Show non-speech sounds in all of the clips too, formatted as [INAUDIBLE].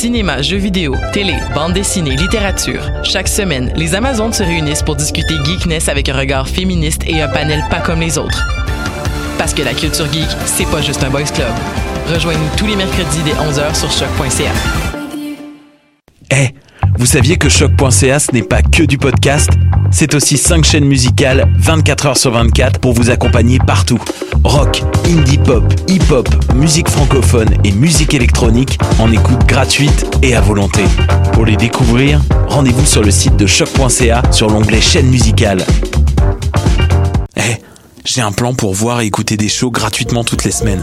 Cinéma, jeux vidéo, télé, bande dessinée, littérature. Chaque semaine, les Amazones se réunissent pour discuter geekness avec un regard féministe et un panel pas comme les autres. Parce que la culture geek, c'est pas juste un boys club. Rejoignez-nous tous les mercredis dès 11h sur choc.ca. Eh, vous saviez que choc.ca ce n'est pas que du podcast? C'est aussi 5 chaînes musicales 24 heures sur 24 pour vous accompagner partout. Rock, indie pop, hip-hop, musique francophone et musique électronique en écoute gratuite et à volonté. Pour les découvrir, rendez-vous sur le site de choc.ca sur l'onglet chaîne musicale. Eh, j'ai un plan pour voir et écouter des shows gratuitement toutes les semaines.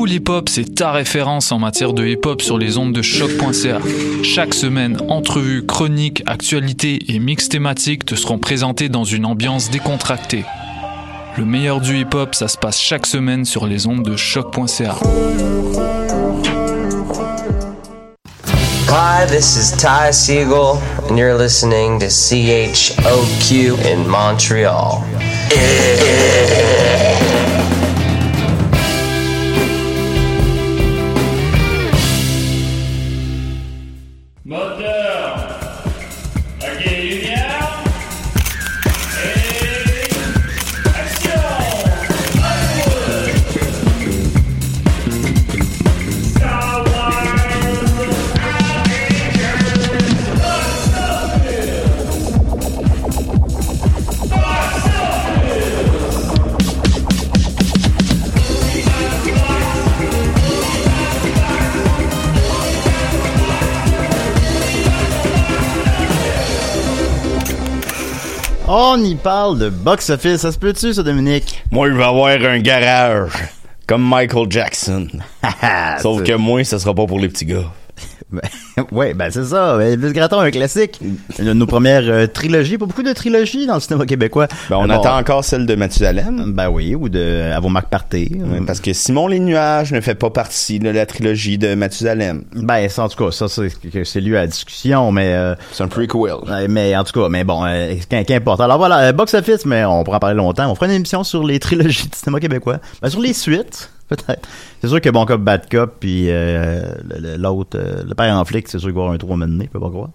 Pool Hip Hop, c'est ta référence en matière de hip hop sur les ondes de choc.ca. Chaque semaine, entrevues, chroniques, actualités et mix thématiques te seront présentés dans une ambiance décontractée. Le meilleur du hip hop, ça se passe chaque semaine sur les ondes de choc.ca. Hi, this is Ty Siegel, and you're listening to CHOQ in Montreal. On y parle de box-office. Ça se peut-tu, ça, Dominique? Moi, je vais avoir un garage. Comme Michael Jackson. [LAUGHS] Sauf que moi, ça sera pas pour les petits gars. [LAUGHS] ouais, ben c'est ça. Elvis Gratton, un classique. Une de nos premières euh, trilogies. Pas beaucoup de trilogies dans le cinéma québécois. Ben, on Euh, bon, attend encore celle de Mathusalem. Ben oui, ou de À vos marques partez. Ouais, Parce que Simon les Nuages ne fait pas partie de la trilogie de Mathusalem. Ben, ça, en tout cas, ça, c'est lieu à discussion, mais... euh, C'est un prequel. Mais en tout cas, mais bon, euh, qu'im- qu'importe. Alors voilà, euh, box office, mais on pourra en parler longtemps. On fera une émission sur les trilogies de cinéma québécois. Ben, sur les suites, peut-être. C'est sûr que Bon Cop, Bad Cop, puis euh, l'autre, euh, le père en flic, c'est sûr qu'il va avoir un trou à mener, je peux pas croire.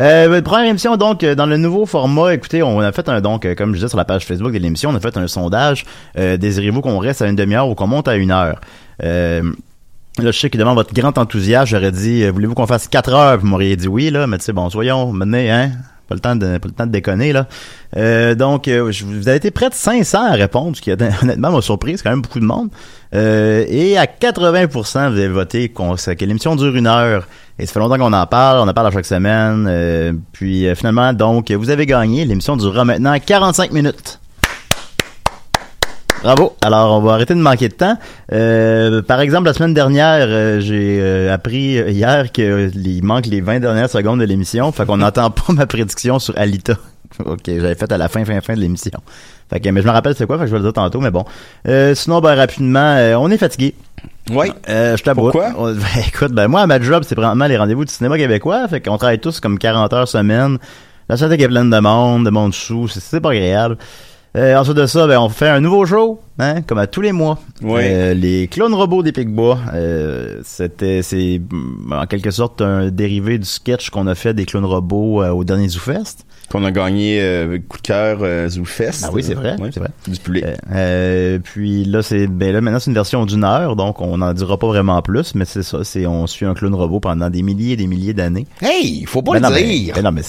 Euh, première émission, donc, dans le nouveau format, écoutez, on a fait un, donc, comme je disais sur la page Facebook de l'émission, on a fait un sondage. Désirez-vous qu'on reste à une demi-heure ou qu'on monte à une heure? Là, je sais qu'il demande votre grand enthousiasme. J'aurais dit, voulez-vous qu'on fasse 4 heures? Vous m'auriez dit oui, là. Mais tu sais, bon, soyons, menez, hein? Pas le temps de, pas le temps de déconner, là. Donc, vous avez été près de 500 à répondre, ce qui, [LAUGHS] honnêtement, m'a surpris. C'est quand même beaucoup de monde. Euh, et à 80%, vous avez voté que l'émission dure une heure. Et ça fait longtemps qu'on en parle. On en parle à chaque semaine. Euh, puis, euh, finalement, donc, vous avez gagné. L'émission durera maintenant 45 minutes. Bravo. Alors, on va arrêter de manquer de temps. Par exemple, la semaine dernière, j'ai appris hier qu'il manque les 20 dernières secondes de l'émission. Fait qu'on n'entend [LAUGHS] pas ma prédiction sur Alita. [LAUGHS] ok, j'avais fait à la fin, fin, fin de l'émission. Fait que, mais je me rappelle c'est quoi, fait que je vais le dire tantôt, mais bon. Euh, sinon, ben, rapidement, euh, on est fatigué. Oui. Euh, je t'abroute. Pourquoi? [LAUGHS] Ben, écoute, ben, moi, ma job, c'est vraiment les rendez-vous du cinéma québécois. Fait qu'on travaille tous comme 40 heures semaine. La salle est pleine de monde, de monde sous. C'est pas agréable. Euh, ensuite de ça, ben, on fait un nouveau show, hein, comme à tous les mois. Ouais. Euh, les clones robots des Picbois. Euh, c'était, c'est mm, en quelque sorte un dérivé du sketch qu'on a fait des clones robots euh, au dernier ZooFest. Qu'on a gagné euh, coup de cœur ZooFest. Ah oui, c'est vrai, Ouais. c'est vrai. Du public. Puis là, c'est ben là maintenant c'est une version d'une heure, donc on n'en dira pas vraiment plus, mais c'est ça, c'est on suit un clown robot pendant des milliers et des milliers d'années. Hey, faut pas Ben le dire. ben non, mais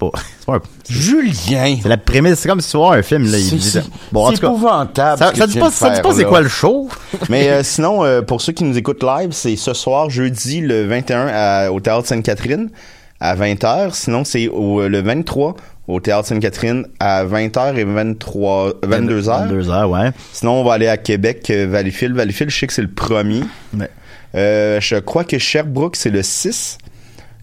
pas, c'est pas un- Julien. c'est la prémisse, c'est comme si tu vois un film là. il dit- bon, en c'est tout cas, épouvantable. ça, ça dit pas, ça dit pas c'est quoi le show. [LAUGHS] Mais euh, sinon, euh, pour ceux qui nous écoutent live, c'est ce soir, jeudi, le 21 à- au Théâtre Sainte-Catherine à 20h. Sinon, c'est au- le 23 au Théâtre Sainte-Catherine à 20h et 23, 22h. 22 heures, ouais. Sinon, on va aller à Québec, euh, Valleyfield. Valleyfield, je sais que c'est le premier. Ouais. Euh, je crois que Sherbrooke, c'est le 6.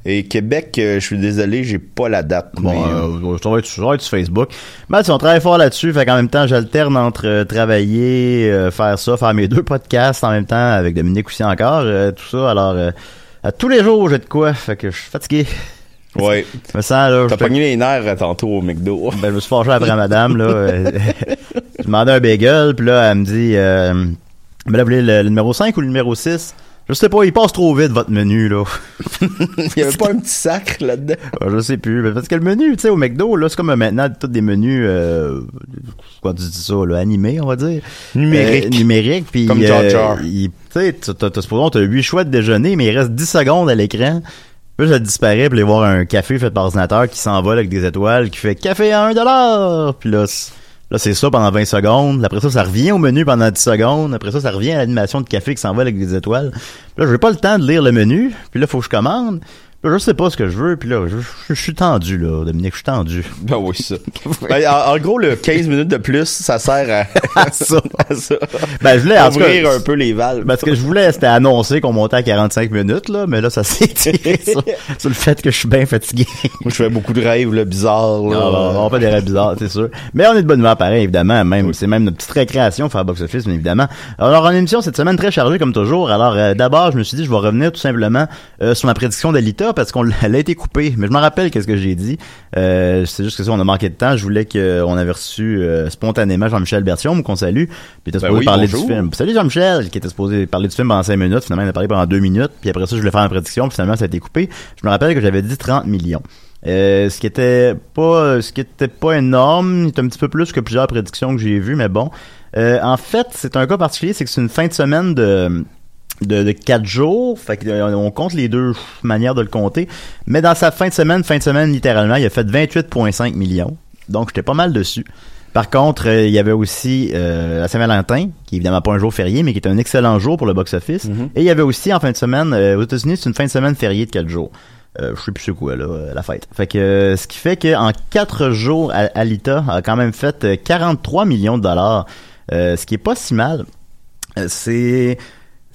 Et Québec, euh, je suis désolé, j'ai pas la date. Bon, mais, euh, euh, ça va être sur Facebook. Mais on travaille fort là-dessus, fait qu'en même temps, j'alterne entre euh, travailler, euh, faire ça, faire mes [LAUGHS] deux podcasts en même temps avec Dominique aussi encore, euh, tout ça. Alors, à tous les jours, j'ai de quoi, fait que je suis fatigué. [LAUGHS] ouais. Je me sens là. T'as je- pogné les nerfs tantôt au McDo. [LAUGHS] Ben, je me suis fâché après madame, là. je demandais un bagel, puis là, elle me dit, euh, mais là, vous voulez le, le numéro 5 ou le numéro 6? Je sais pas, il passe trop vite, votre menu, là. [LAUGHS] Il y avait pas un petit sacre là-dedans. Euh, Je sais plus. mais Parce que le menu, tu sais, au McDo, là, c'est comme maintenant tous des menus, euh, quoi tu dis ça, là, animés, on va dire. Numérique. Euh, numérique, puis Comme Jar Jar. euh, tu sais, t'as- supposons, t'as 8 choix de déjeuner, mais il reste 10 secondes à l'écran. Puis là, ça disparaît, puis aller voir un café fait par ordinateur qui s'envole avec des étoiles, qui fait café à 1 dollar. Puis là, là, c'est ça pendant 20 secondes. Après ça, ça revient au menu pendant 10 secondes. Après ça, ça revient à l'animation de café qui s'envole avec des étoiles. Puis là, j'ai pas le temps de lire le menu. Puis là, faut que je commande. Je sais pas ce que je veux. Puis là, je, je- je suis tendu, là, Dominique, je suis tendu. [LAUGHS] Ben oui, ça. Ben, en, en gros, le 15 minutes de plus, ça sert à, [LAUGHS] À ça. [LAUGHS] à ça. Ben, je voulais, en tout cas, Ouvrir un peu les valves. Parce que je voulais, c'était annoncé qu'on montait à 45 minutes, là, mais là, ça s'est tiré sur, sur le fait que je suis bien fatigué. Moi, je fais beaucoup de rêves, là, bizarres, là. Ah, on fait des rêves bizarres, c'est sûr. Mais on est de bonne humeur pareil, évidemment. Même, c'est même notre petite récréation faire box-office, bien évidemment. Alors, en émission, cette semaine très chargée, comme toujours. Alors, euh, d'abord, je me suis dit, je vais revenir tout simplement euh, sur ma prédiction d'Alita, parce qu'on elle a été coupée. Mais je me rappelle qu'est-ce que j'ai dit. Euh, c'est juste que ça, on a manqué de temps. Je voulais qu'on avait reçu euh, spontanément Jean-Michel Bertium, qu'on salue. Puis était Ben supposé oui, parler bonjour. du film. Salut Jean-Michel, qui était supposé parler du film pendant 5 minutes. Finalement, il a parlé pendant 2 minutes. Puis après ça, je voulais faire une prédiction. Puis finalement, ça a été coupé. Je me rappelle que j'avais dit 30 millions. Euh, ce qui était pas ce qui était pas énorme, c'est un petit peu plus que plusieurs prédictions que j'ai vues, mais bon. Euh, en fait, c'est un cas particulier, c'est que c'est une fin de semaine de de, de quatre jours, fait que, euh, on compte les deux manières de le compter, mais dans sa fin de semaine, fin de semaine littéralement, il a fait 28,5 millions, donc j'étais pas mal dessus. Par contre, euh, il y avait aussi euh, la Saint-Valentin, qui est évidemment pas un jour férié, mais qui est un excellent jour pour le box-office. Et il y avait aussi en fin de semaine, aux États-Unis, c'est une fin de semaine fériée de quatre jours. Je sais plus c'est quoi là, la fête. Fait que ce qui fait qu'en quatre jours, Al- Alita a quand même fait euh, 43 millions de dollars, ce qui est pas si mal. C'est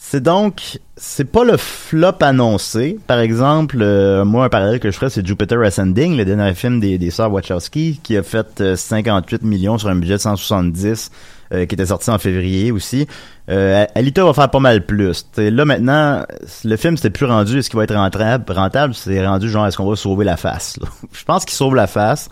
c'est donc c'est pas le flop annoncé. Par exemple, euh, moi un parallèle que je ferais c'est Jupiter Ascending, le dernier film des des sœurs Wachowski qui a fait euh, 58 millions sur un budget de 170 euh, qui était sorti en février aussi. Euh, Alita va faire pas mal plus. T'sais, là maintenant, le film c'était plus rendu est-ce qu'il va être rentable, rentable, c'est rendu genre est-ce qu'on va sauver la face. [LAUGHS] Je pense qu'il sauve la face.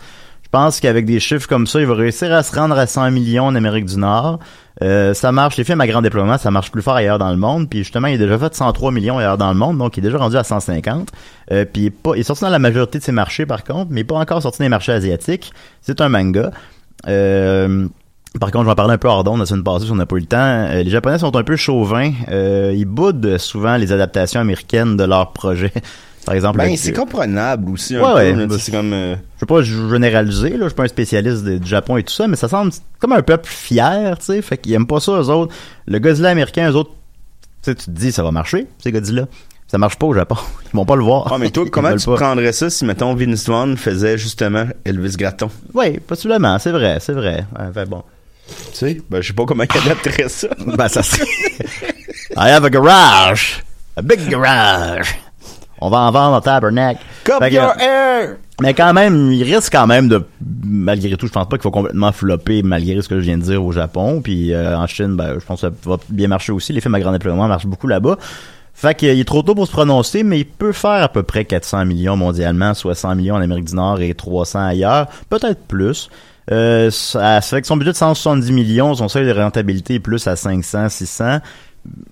Je pense qu'avec des chiffres comme ça, il va réussir à se rendre à 100 millions en Amérique du Nord. Euh, ça marche, les films à grand déploiement, ça marche plus fort ailleurs dans le monde. Puis justement, il a déjà fait 103 millions ailleurs dans le monde, donc il est déjà rendu à 150. Euh, puis il est, il est sorti dans la majorité de ses marchés par contre, mais pas encore sorti dans les marchés asiatiques. C'est un manga. Euh, par contre, je vais en parler un peu hors d'onde la semaine passée si on n'a pas eu le temps. Euh, les Japonais sont un peu chauvins. Ils boudent souvent les adaptations américaines de leurs projets. [LAUGHS] Par exemple, Ben, c'est comprenable aussi, un Ouais, peu. ouais, c'est comme... euh, je veux pas généraliser, là, je suis pas un spécialiste du Japon et tout ça, mais ça semble comme un peuple fier, tu sais, fait qu'ils aiment pas ça, eux autres. Le Godzilla américain, eux autres, tu sais, tu te dis, ça va marcher, ces Godzilla. Ça marche pas au Japon. [LAUGHS] Ils vont pas le voir. Ah, mais toi, [LAUGHS] comment tu pas. prendrais ça si, mettons, Vince Vaughn faisait justement Elvis Gratton? Oui, possiblement, c'est vrai, c'est vrai. Ouais, fait bon. Tu sais? Ben, je sais pas comment il adapterait ça. [LAUGHS] Ben, ça serait... I have a garage! A big garage! On va en vendre en tabernacle. Cup Fait que- your hair! Mais quand même, il risque quand même de, malgré tout, je pense pas qu'il faut complètement flopper malgré ce que je viens de dire au Japon. Puis euh, en Chine, ben, je pense que ça va bien marcher aussi. Les films à grand déploiement marchent beaucoup là-bas. Fait qu'il est trop tôt pour se prononcer, mais il peut faire à peu près 400 millions mondialement, soit 100 millions en Amérique du Nord et 300 ailleurs, peut-être plus. Euh, ça- avec son budget de 170 millions, son seuil de rentabilité est plus à 500, 600.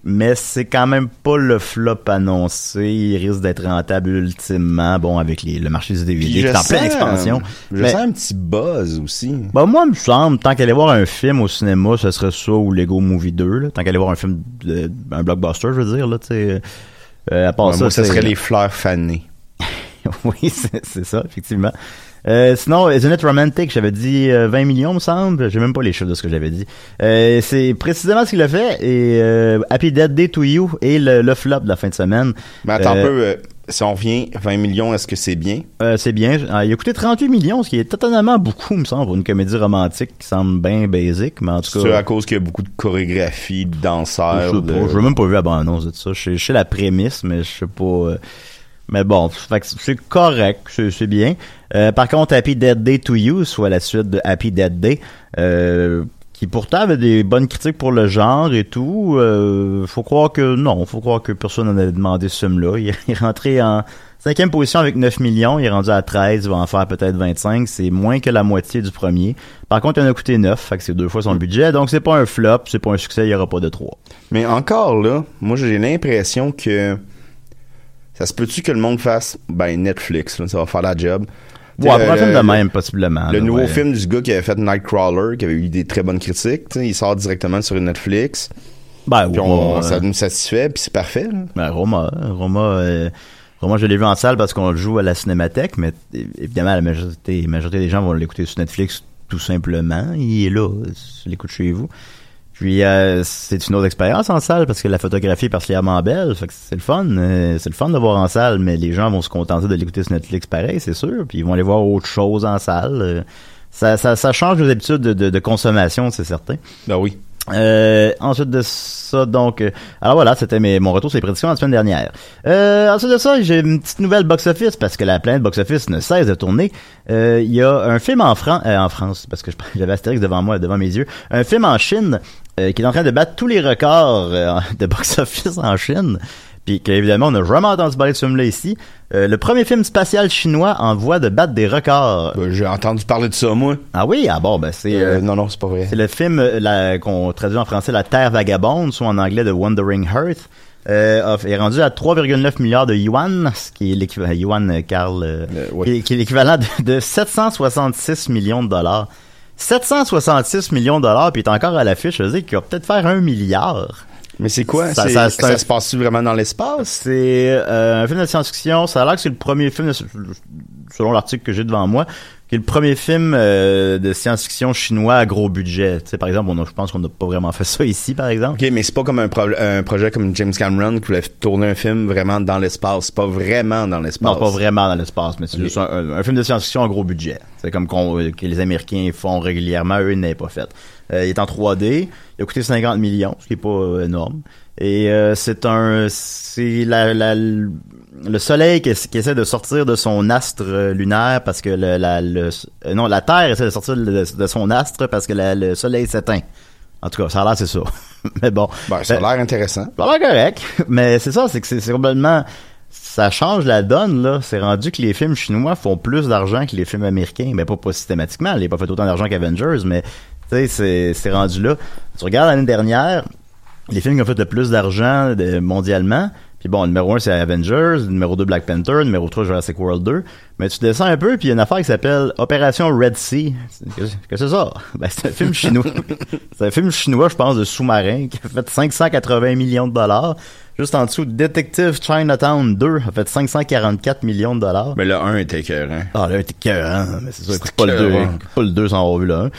Mais c'est quand même pas le flop annoncé. Il risque d'être rentable ultimement, bon, avec les, le marché du DVD qui est en pleine expansion. Je Mais- sens un petit buzz aussi. bah, moi, il me semble, tant qu'aller voir un film au cinéma, ce serait ça ou Lego Movie 2, là. Tant qu'aller voir un film, de- un blockbuster, je veux dire, là, tu sais. Euh, à part ça, moi, ce serait les fleurs fanées. [LAUGHS] oui, c'est ça, effectivement. Euh, sinon, Isn't It Romantic, j'avais dit euh, 20 millions, me semble. J'ai même pas les chiffres de ce que j'avais dit. Euh, c'est précisément ce qu'il a fait. Et euh, Happy Dead Day to You et le, le flop de la fin de semaine. Mais attends Euh, un peu, euh, si on revient 20 millions, est-ce que c'est bien? Euh, c'est bien. Ah, il a coûté 38 millions, ce qui est totalement beaucoup, me semble, pour une comédie romantique qui semble bien basic, mais en tout C'est cas... à cause qu'il y a beaucoup de chorégraphie, de Je danseurs. sais de- même pas vu la bande-annonce de ça. Je sais- je sais la prémisse, mais je sais pas... Mais bon, c'est correct, c'est bien. Euh, par contre, Happy Dead Day to You, soit la suite de Happy Dead Day, euh, qui pourtant avait des bonnes critiques pour le genre et tout, euh, faut croire que non, faut croire que personne n'en a demandé ce film-là. Il, est rentré en cinquième position avec 9 millions, il est rendu à 13, il va en faire peut-être 25, c'est moins que la moitié du premier. Par contre, il en a coûté 9, fait que c'est deux fois son budget, donc c'est pas un flop, c'est pas un succès, il y aura pas de 3. Mais encore là, moi j'ai l'impression que ça se peut-tu que le monde fasse ben Netflix, là, ça va faire la job? Ouais, pour un film de même, possiblement. Le là, nouveau ouais. film du gars qui avait fait Nightcrawler, qui avait eu des très bonnes critiques, il sort directement sur Netflix. Ben, Puis on, ça nous satisfait, puis c'est parfait. là. Ben, Roma, hein, Roma, euh, Roma, je l'ai vu en salle parce qu'on le joue à la cinémathèque, mais évidemment, la majorité, la majorité des gens vont l'écouter sur Netflix tout simplement. Il est là, tu l'écoutes chez vous. Puis euh, c'est une autre expérience en salle parce que la photographie est particulièrement belle, fait que c'est le fun, euh, c'est le fun de voir en salle, mais les gens vont se contenter de l'écouter sur Netflix pareil, c'est sûr, puis ils vont aller voir autre chose en salle. euh, ça, ça, ça change nos habitudes de, de, de consommation, c'est certain. Ben oui. Euh, ensuite de ça, donc, euh, alors voilà, c'était mes, mon retour sur les prédictions la semaine dernière. Euh, ensuite de ça, j'ai une petite nouvelle box-office parce que la planète box-office ne cesse de tourner. Euh, Il y a un film en, Fran euh, en France, parce que [LAUGHS] j'avais Astérix devant moi, devant mes yeux, un film en Chine euh, qui est en train de battre tous les records euh, [LAUGHS] de box-office en Chine. Puis qu'évidemment, on n'a jamais entendu parler de ce film-là ici. Euh, le premier film spatial chinois en voie de battre des records. Ben, j'ai entendu parler de ça, moi. Ah oui? Ah bon, ben c'est... Non, non, c'est pas vrai. c'est le film qu'on traduit en français La Terre vagabonde, soit en anglais de Wandering Earth. Euh, est rendu à 3,9 milliards de yuan, ce qui est l'équivalent yuan Carl, euh, Euh, ouais. qui, est- qui est l'équivalent de, de 766 millions de dollars. 766 millions de dollars, puis il encore à l'affiche, je veux dire qu'il va peut-être faire un milliard. Mais c'est quoi? Ça- ça- Ça, un- se passe-tu vraiment dans l'espace? C'est euh, un film de science-fiction. Ça a l'air que c'est le premier film, de- selon l'article que j'ai devant moi, qui est le premier film euh, de science-fiction chinois à gros budget. Tu sais, par exemple, on a- je pense qu'on n'a pas vraiment fait ça ici, par exemple. Ok, mais c'est pas comme un, pro- un projet comme James Cameron qui voulait tourner un film vraiment dans l'espace. C'est pas vraiment dans l'espace. Non, pas vraiment dans l'espace, mais c'est juste un, un- un film de science-fiction à gros budget. C'est comme qu'on- euh, que les Américains font régulièrement, eux, ils n'avaient pas fait. Euh, il est en 3D, il a coûté 50 millions, ce qui est pas euh, énorme. Et euh, c'est un, c'est la, la- le Soleil qui, qui essaie de sortir de son astre euh, lunaire parce que le, la, le- non, la Terre essaie de sortir de, de son astre parce que la- le Soleil s'éteint. En tout cas, ça a l'air c'est ça. [LAUGHS] mais bon, Ben, ça a l'air intéressant. ça a l'air correct, [LAUGHS] mais c'est ça, c'est que c'est c'est complètement... Ça change la donne, là. C'est rendu que les films chinois font plus d'argent que les films américains. Mais pas, pas systématiquement. Ils n'ont pas fait autant d'argent qu'Avengers, mais tu sais, c'est- c'est rendu là. Tu regardes l'année dernière, les films qui ont fait le plus d'argent mondialement, puis bon, le numéro 1 c'est Avengers, le numéro 2 Black Panther, le numéro 3 Jurassic World 2, mais tu descends un peu, puis il y a une affaire qui s'appelle Opération Red Sea. Qu'est-ce que c'est ça? [LAUGHS] Ben, c'est un film chinois. [LAUGHS] c'est un film chinois, je pense, de sous-marin, qui a fait 580 millions de dollars. Juste en dessous, Detective Chinatown 2 a fait 544 millions de dollars. Mais le 1 était écœurant. Ah, là, t'es cœurant, mais c'est ça, écoute C'est pas le 2, écœurant. écoute pas le 2 sans avoir vu le 1.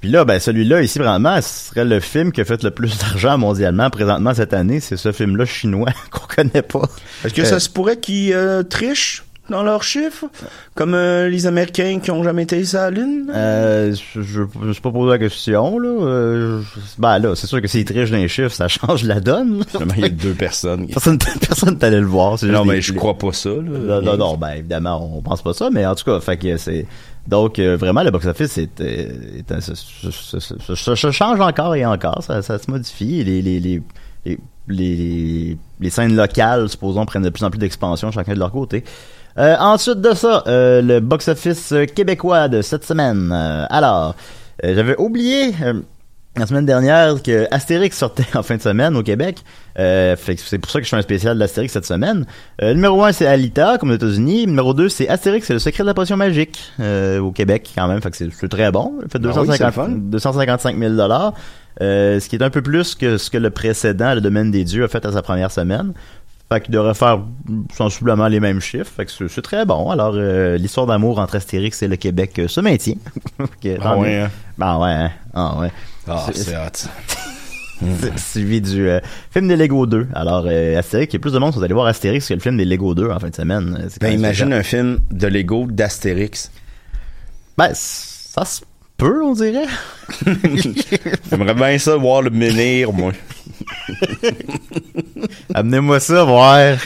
Puis là, ben, celui-là, ici, vraiment, ce serait le film qui a fait le plus [LAUGHS] d'argent mondialement présentement cette année. C'est ce film-là chinois [LAUGHS] qu'on connaît pas. Est-ce que Euh, ça se pourrait qu'ils euh, trichent dans leurs chiffres? Comme euh, les Américains qui ont jamais été sur la Lune? Euh, je, je, je me suis pas posé la question, là. Euh, je- ben là, c'est sûr que s'ils trichent dans les chiffres, ça [LAUGHS] change la donne. il y a deux personnes. Personne, personne t'allait le voir. non, mais des- je les- crois pas ça. Là. Non, non, non, ben évidemment, on pense pas ça, mais en tout cas, fait que c'est. Donc, euh, vraiment, le box-office est, euh, est ça change encore et encore, ça, ça se modifie. Les, les, les, les, les, scènes locales, supposons, prennent de plus en plus d'expansion chacun de leur côté. Euh, ensuite de ça, euh, le box-office québécois de cette semaine. Euh, alors, euh, j'avais oublié la semaine dernière que Astérix sortait [LAUGHS] en fin de semaine au Québec. Euh, fait que c'est pour ça que je fais un spécial d'Astérix cette semaine. Euh, numéro 1, c'est Alita, comme aux États-Unis. Numéro 2, c'est Astérix, c'est le secret de la potion magique euh, au Québec quand même. Fait que c'est très bon. Il fait Ah oui, c'est le 250, fun. 255 000 dollars. Ce qui est un peu plus que ce que le précédent, le domaine des dieux, a fait à sa première semaine. Fait qu'il devrait faire sensiblement les mêmes chiffres. Fait que c'est- très bon. Alors, euh, l'histoire d'amour entre Astérix et le Québec se maintient. [LAUGHS] Ah ouais, hein? Ben ouais, hein. Ah ouais. Ah, C'est- c'est hot. [LAUGHS] C'est suivi du euh, film des Lego 2. Alors, euh, Astérix, il y a plus de monde qui sont allés voir Astérix que le film des Lego 2 en fin de semaine. Ben, imagine un film de Lego d'Astérix. Ben, ça se peut, on dirait. [LAUGHS] J'aimerais bien ça voir le menhir, moi. [LAUGHS] Amenez-moi ça, voir.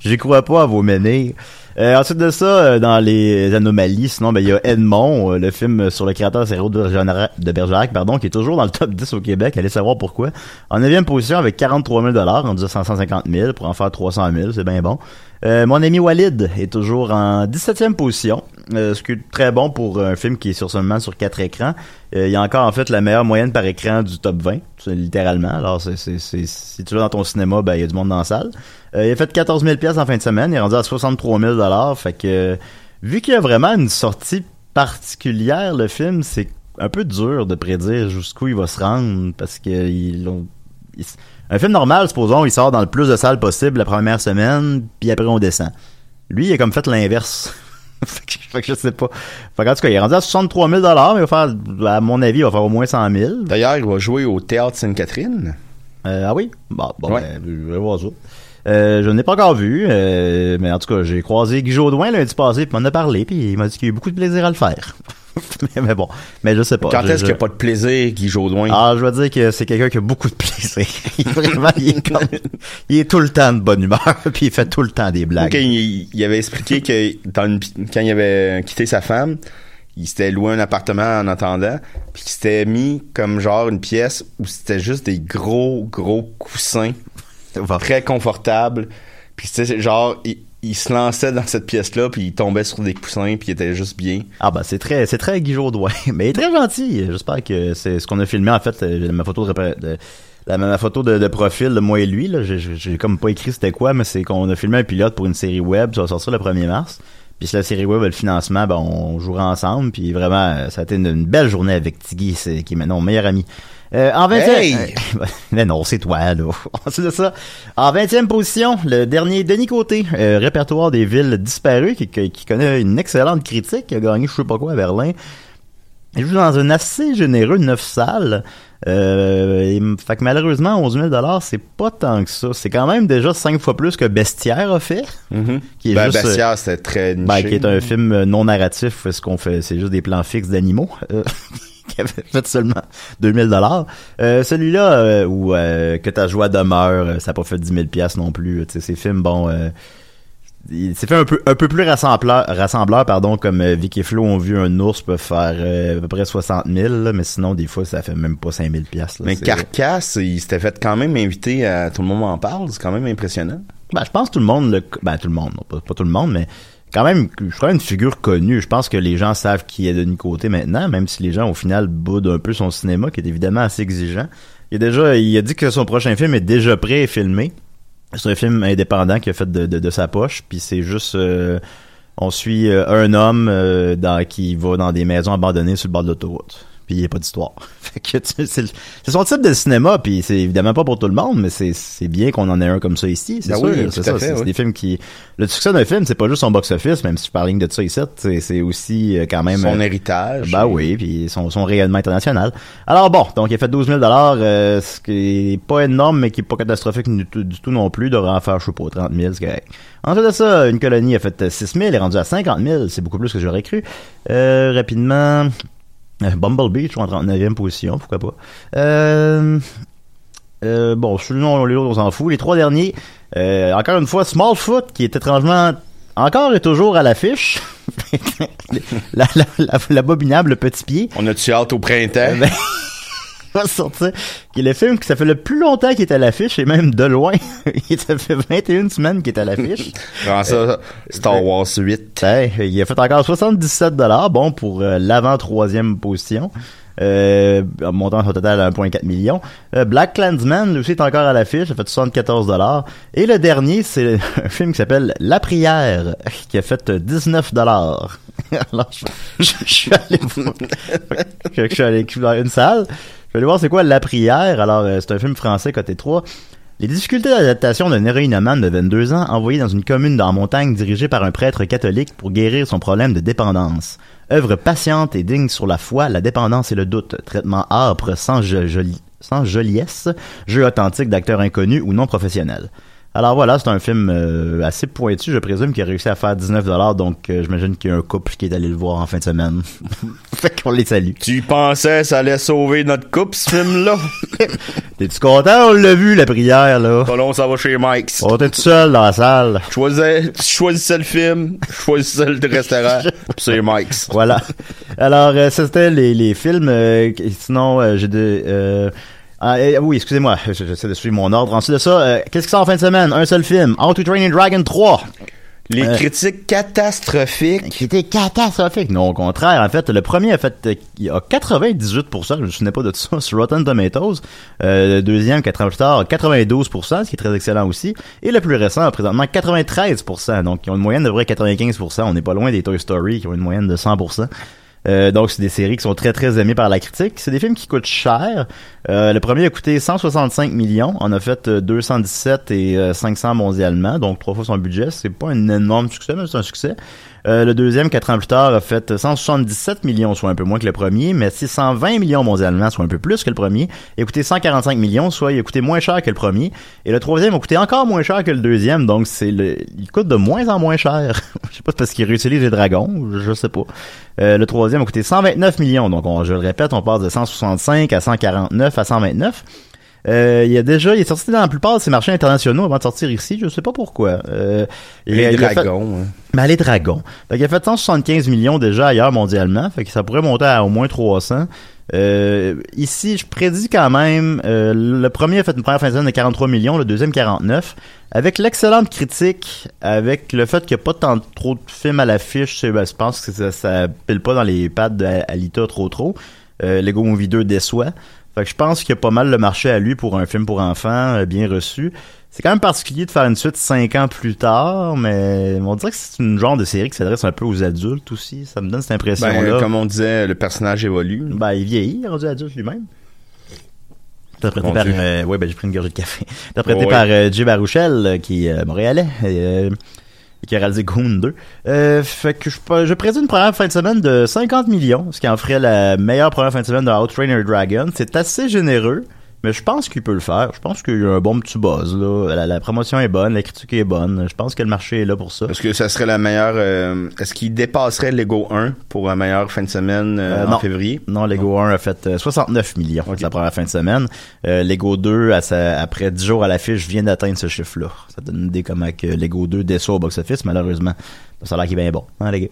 J'y crois pas à vos menhirs. Euh, ensuite de ça, euh, dans les anomalies, sinon, ben, il y a Edmond, euh, le film sur le créateur Céro de Bergerac, de Bergerac, pardon, qui est toujours dans le top 10 au Québec. Allez savoir pourquoi. En 9 position avec 43 000 en disant 150 000 pour en faire 300 000, c'est bien bon. Euh, mon ami Walid est toujours en 17e position, euh, ce qui est très bon pour un film qui est sur seulement sur quatre écrans. Euh, il y a encore en fait la meilleure moyenne par écran du top 20, c'est littéralement. Alors si tu vas dans ton cinéma, ben il y a du monde dans la salle. Il a fait 14 000 pièces en fin de semaine, il est rendu à 63 000 dollars. Fait que vu qu'il y a vraiment une sortie particulière, le film, c'est un peu dur de prédire jusqu'où il va se rendre parce que ils l'ont- un film normal, supposons, il sort dans le plus de salles possible la première semaine, puis après on descend. Lui, il a comme fait l'inverse. [LAUGHS] fait, que, que je sais pas. Fait qu'en tout cas, il est rendu à 63 000 mais il va faire, à mon avis, il va faire au moins 100 000. D'ailleurs, il va jouer au Théâtre Sainte-Catherine. Euh, ah oui? Bon, bon Ouais. ben, je vais voir ça. Euh, je n'ai pas encore vu, euh, mais en tout cas, j'ai croisé Guy Jodoin lundi passé, puis il m'en a parlé, puis il m'a dit qu'il y a eu beaucoup de plaisir à le faire. mais, [LAUGHS] mais bon, mais je sais pas. Quand est-ce je- qu'il n'y a pas de plaisir, Guy Jodoin? Ah, je veux dire que c'est quelqu'un qui a beaucoup de plaisir. [LAUGHS] il, est vraiment, il est, comme- il est tout le temps de bonne humeur, [LAUGHS] puis il fait tout le temps des blagues. Il, il avait expliqué que dans une pi- quand il avait quitté sa femme, il s'était loué un appartement en attendant, puis qu'il s'était mis comme genre une pièce où c'était juste des gros, gros coussins très confortables. Puis c'était genre, il, se lançait dans cette pièce-là, puis il tombait sur des coussins, puis il était juste bien. Ah ben c'est très c'est très [LAUGHS] mais il est très gentil. J'espère que c'est ce qu'on a filmé en fait ma photo de, la, ma photo de, profil moi et lui là, j'ai- comme pas écrit c'était quoi mais c'est qu'on a filmé un pilote pour une série web, ça va sortir le 1er mars. Puis si la série web le financement, ben on jouera ensemble puis vraiment ça a été une, une belle journée avec Tiggy qui est maintenant mon meilleur ami. Euh, en 20 Hey! [LAUGHS] mais non, c'est toi, là. [LAUGHS] Ensuite de ça, en 20e position, le dernier Denis Côté, euh, répertoire des villes disparues, qui, connaît une excellente critique, qui a gagné je sais pas quoi à Berlin. Il joue dans un assez généreux 9 salles. Euh, et fait que malheureusement, 11 000 c'est pas tant que ça. C'est quand même déjà 5 fois plus que Bestiaire a fait. Qui est Ben, juste, euh, Bestiaire, c'était très niché. ben, qui est un film euh, non narratif, est-ce qu'on fait, c'est juste des plans fixes d'animaux. [LAUGHS] qui [LAUGHS] avait fait seulement 2000 dollars. Euh, celui-là euh, où euh, que ta joie demeure, euh, ça a pas fait 10 000 pièces non plus. Tu sais, ces films, bon, euh, il s'est fait un peu un peu plus rassembleur, rassembleur pardon, comme Vic et Flo ont vu un ours peut faire à peu près 60 000, là, mais sinon des fois ça fait même pas 5 000 pièces. Mais Carcasse, il s'était fait quand même inviter à Tout le monde en parle, c'est quand même impressionnant. Ben, je pense que tout le monde, le, ben, tout le monde, pas tout le monde, mais quand même, je crois une figure connue. Je pense que les gens savent qui est Denis Côté maintenant, même si les gens, au final, boudent un peu son cinéma, qui est évidemment assez exigeant. Il a déjà, il a dit que son prochain film est déjà prêt et filmé. C'est un film indépendant qu'il a fait de, sa poche, puis c'est juste, euh, on suit euh, un homme euh, qui va dans des maisons abandonnées sur le bord de l'autoroute. Puis il n'y a pas d'histoire. [LAUGHS] Fait que, tu sais, c'est le- c'est son type de cinéma, puis c'est évidemment pas pour tout le monde, mais c'est c'est bien qu'on en ait un comme ça ici. C'est Ben sûr, oui, c'est ça. c'est oui. des films qui. Le succès d'un film, c'est pas juste son box-office, même si je parle de ça ici, c'est aussi euh, quand même. Son euh, héritage. Ben oui, puis son, son rayonnement international. Alors bon, donc il a fait 12 000 euh, ce qui est pas énorme, mais qui est pas catastrophique du tout, du tout non plus, en faire, je sais pas, 30 000, c'est correct. Ensuite de ça, une colonie a fait 6 000, est rendu à 50 000, c'est beaucoup plus que j'aurais cru. Euh, rapidement, euh, Bumblebee, je suis en 39e position, pourquoi pas. Euh, euh, bon, sinon, les autres, on s'en fout. Les trois derniers, euh, encore une fois, Smallfoot, qui est étrangement encore et toujours à l'affiche. [LAUGHS] la, la, la, l'abominable petit pied. On a-tu hâte au printemps? [LAUGHS] Ben, [LAUGHS] va sortir, qui est le film qui ça fait le plus longtemps qu'il est à l'affiche, et même de loin. [LAUGHS] ça fait 21 semaines qu'il est à l'affiche. [LAUGHS] Comment ça, Star Wars 8. Ouais, il a fait encore 77 dollars, bon pour euh, l'avant troisième position. Euh, en montant son total à 1,4 million. Euh, Black Clansman, lui aussi, est encore à l'affiche, a fait 74 dollars. Et le dernier, c'est un film qui s'appelle La Prière, qui a fait 19 dollars. Alors, je, je- je suis allé voir, je, je suis allé dans une salle, vais aller voir c'est quoi La Prière? Alors, euh, c'est un film français côté 3. Les difficultés d'adaptation d'un héroïnomane de 22 ans envoyé dans une commune dans la montagne dirigée par un prêtre catholique pour guérir son problème de dépendance. Œuvre patiente et digne sur la foi, la dépendance et le doute. Traitement âpre sans, jo- joli- sans joliesse. Jeu authentique d'acteurs inconnus ou non professionnels. Alors voilà, c'est un film euh, assez pointu, je présume, qui a réussi à faire 19$, donc euh, j'imagine qu'il y a un couple qui est allé le voir en fin de semaine. [LAUGHS] fait qu'on les salue. Tu pensais ça allait sauver notre couple, ce film-là? [LAUGHS] T'es-tu content? On l'a vu, la prière, là. Pas long, ça va chez Mike's. On était tout seul dans la salle. Choisissais, tu choisissais le film, je choisissais le restaurant, [LAUGHS] c'est Mike's. Voilà. Alors, euh, c'était les, les films. euh, sinon, euh, j'ai de... Ah, eh, oui, excusez-moi, [LAUGHS] je- j'essaie de suivre mon ordre. Ensuite de ça, euh, qu'est-ce qui sort en fin de semaine? Un seul film, How to Train Dragon 3. Les Euh, critiques catastrophiques. Qui était catastrophique. Non, au contraire. En fait, le premier a fait euh, il a 98%, je me souvenais pas de ça, [LAUGHS] sur Rotten Tomatoes. Euh, le deuxième, quatre ans plus tard, 92%, ce qui est très excellent aussi. Et le plus récent, présentement, 93%. Donc, ils ont une moyenne de vrai 95%. On n'est pas loin des Toy Story qui ont une moyenne de 100%. Euh, donc, c'est des séries qui sont très, très aimées par la critique. C'est des films qui coûtent cher. Euh, le premier a coûté 165 millions. On a fait euh, 217 et euh, 500 mondialement. Donc, trois fois son budget. C'est pas un énorme succès, mais c'est un succès. Euh, le deuxième, quatre ans plus tard, a fait 177 millions, soit un peu moins que le premier, mais 620 millions mondialement, soit un peu plus que le premier. Il a coûté 145 millions, soit il a coûté moins cher que le premier. Et le troisième a coûté encore moins cher que le deuxième, donc c'est le, il coûte de moins en moins cher. [LAUGHS] je sais pas, c'est parce qu'il réutilise les dragons, je sais pas. Euh, le troisième a coûté 129 millions, donc on, je le répète, on passe de 165 à 149 à 129. Euh, il y a déjà, il est sorti dans la plupart de ces marchés internationaux avant de sortir ici, je sais pas pourquoi. Euh, Les il fait- dragons. hein. ben, les dragons. Fait qu'il a fait 175 millions déjà ailleurs mondialement. Fait que ça pourrait monter à au moins 300. Euh, ici, je prédis quand même, euh, le premier a fait une première fin de semaine de 43 millions, le deuxième 49. Avec l'excellente critique, avec le fait qu'il n'y a pas tant trop de films à l'affiche, ben, je pense que ça, ça pile pas dans les pattes d'Alita trop trop. Euh, Lego Movie 2 déçoit. Fait que je pense qu'il y a pas mal le marché à lui pour un film pour enfants euh, bien reçu. C'est quand même particulier de faire une suite cinq ans plus tard, mais on dirait que c'est une genre de série qui s'adresse un peu aux adultes aussi. Ça me donne cette impression-là. Ben, comme on disait, le personnage évolue. Ben, il vieillit, rendu adulte lui-même. Interprété par, euh, ouais, ben, j'ai pris une gorgée de café. [LAUGHS] Interprété Oh, par euh, Jay Baruchel, euh, qui est euh, montréalais, et, et qui a réalisé Goon 2. Euh, fait que je, je prédis une première fin de semaine de 50 millions, ce qui en ferait la meilleure première fin de semaine de Outrainer Dragon. C'est assez généreux, mais je pense qu'il peut le faire. Je pense qu'il y a un bon petit buzz, là. La, la promotion est bonne, la critique est bonne. Je pense que le marché est là pour ça. Est-ce que ça serait la meilleure... euh, Est-ce qu'il dépasserait Lego 1 pour la meilleure fin de semaine euh, Euh, en non. février? Non, Lego 1 a fait euh, 69 millions Ok. la première fin de semaine. Euh, Lego 2, à sa- après 10 jours à l'affiche, vient d'atteindre ce chiffre-là. Ça donne une idée comment que Lego 2 déçoit au box-office, malheureusement. Ça a l'air qu'il est bien bon, hein, les gars?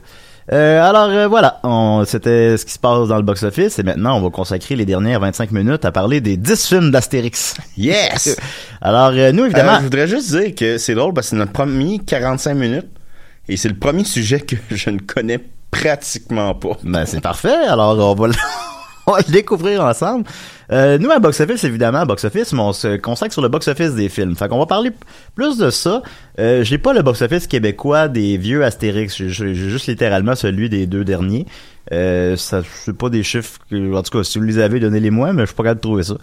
Euh, alors euh, voilà, c'était ce qui se passe dans le box-office et maintenant on va consacrer les dernières 25 minutes à parler des 10 films d'Astérix. [LAUGHS] Yes! Alors euh, nous Euh, évidemment, je voudrais juste dire que c'est drôle parce que c'est notre premier 45 minutes et c'est le premier sujet que [LAUGHS] je ne connais pratiquement pas. Ben, c'est parfait. Alors, on va, [LAUGHS] on va le découvrir ensemble. Euh, nous, à Box Office, évidemment, à Box Office, mais on se consacre sur le Box Office des films. Fait qu'on va parler plus de ça. Euh, j'ai pas le Box Office québécois des vieux Astérix. J'ai juste littéralement celui des deux derniers. Euh, ça, c'est pas des chiffres en tout cas, si vous les avez, donnez-les-moi, mais je suis pas capable de trouver ça.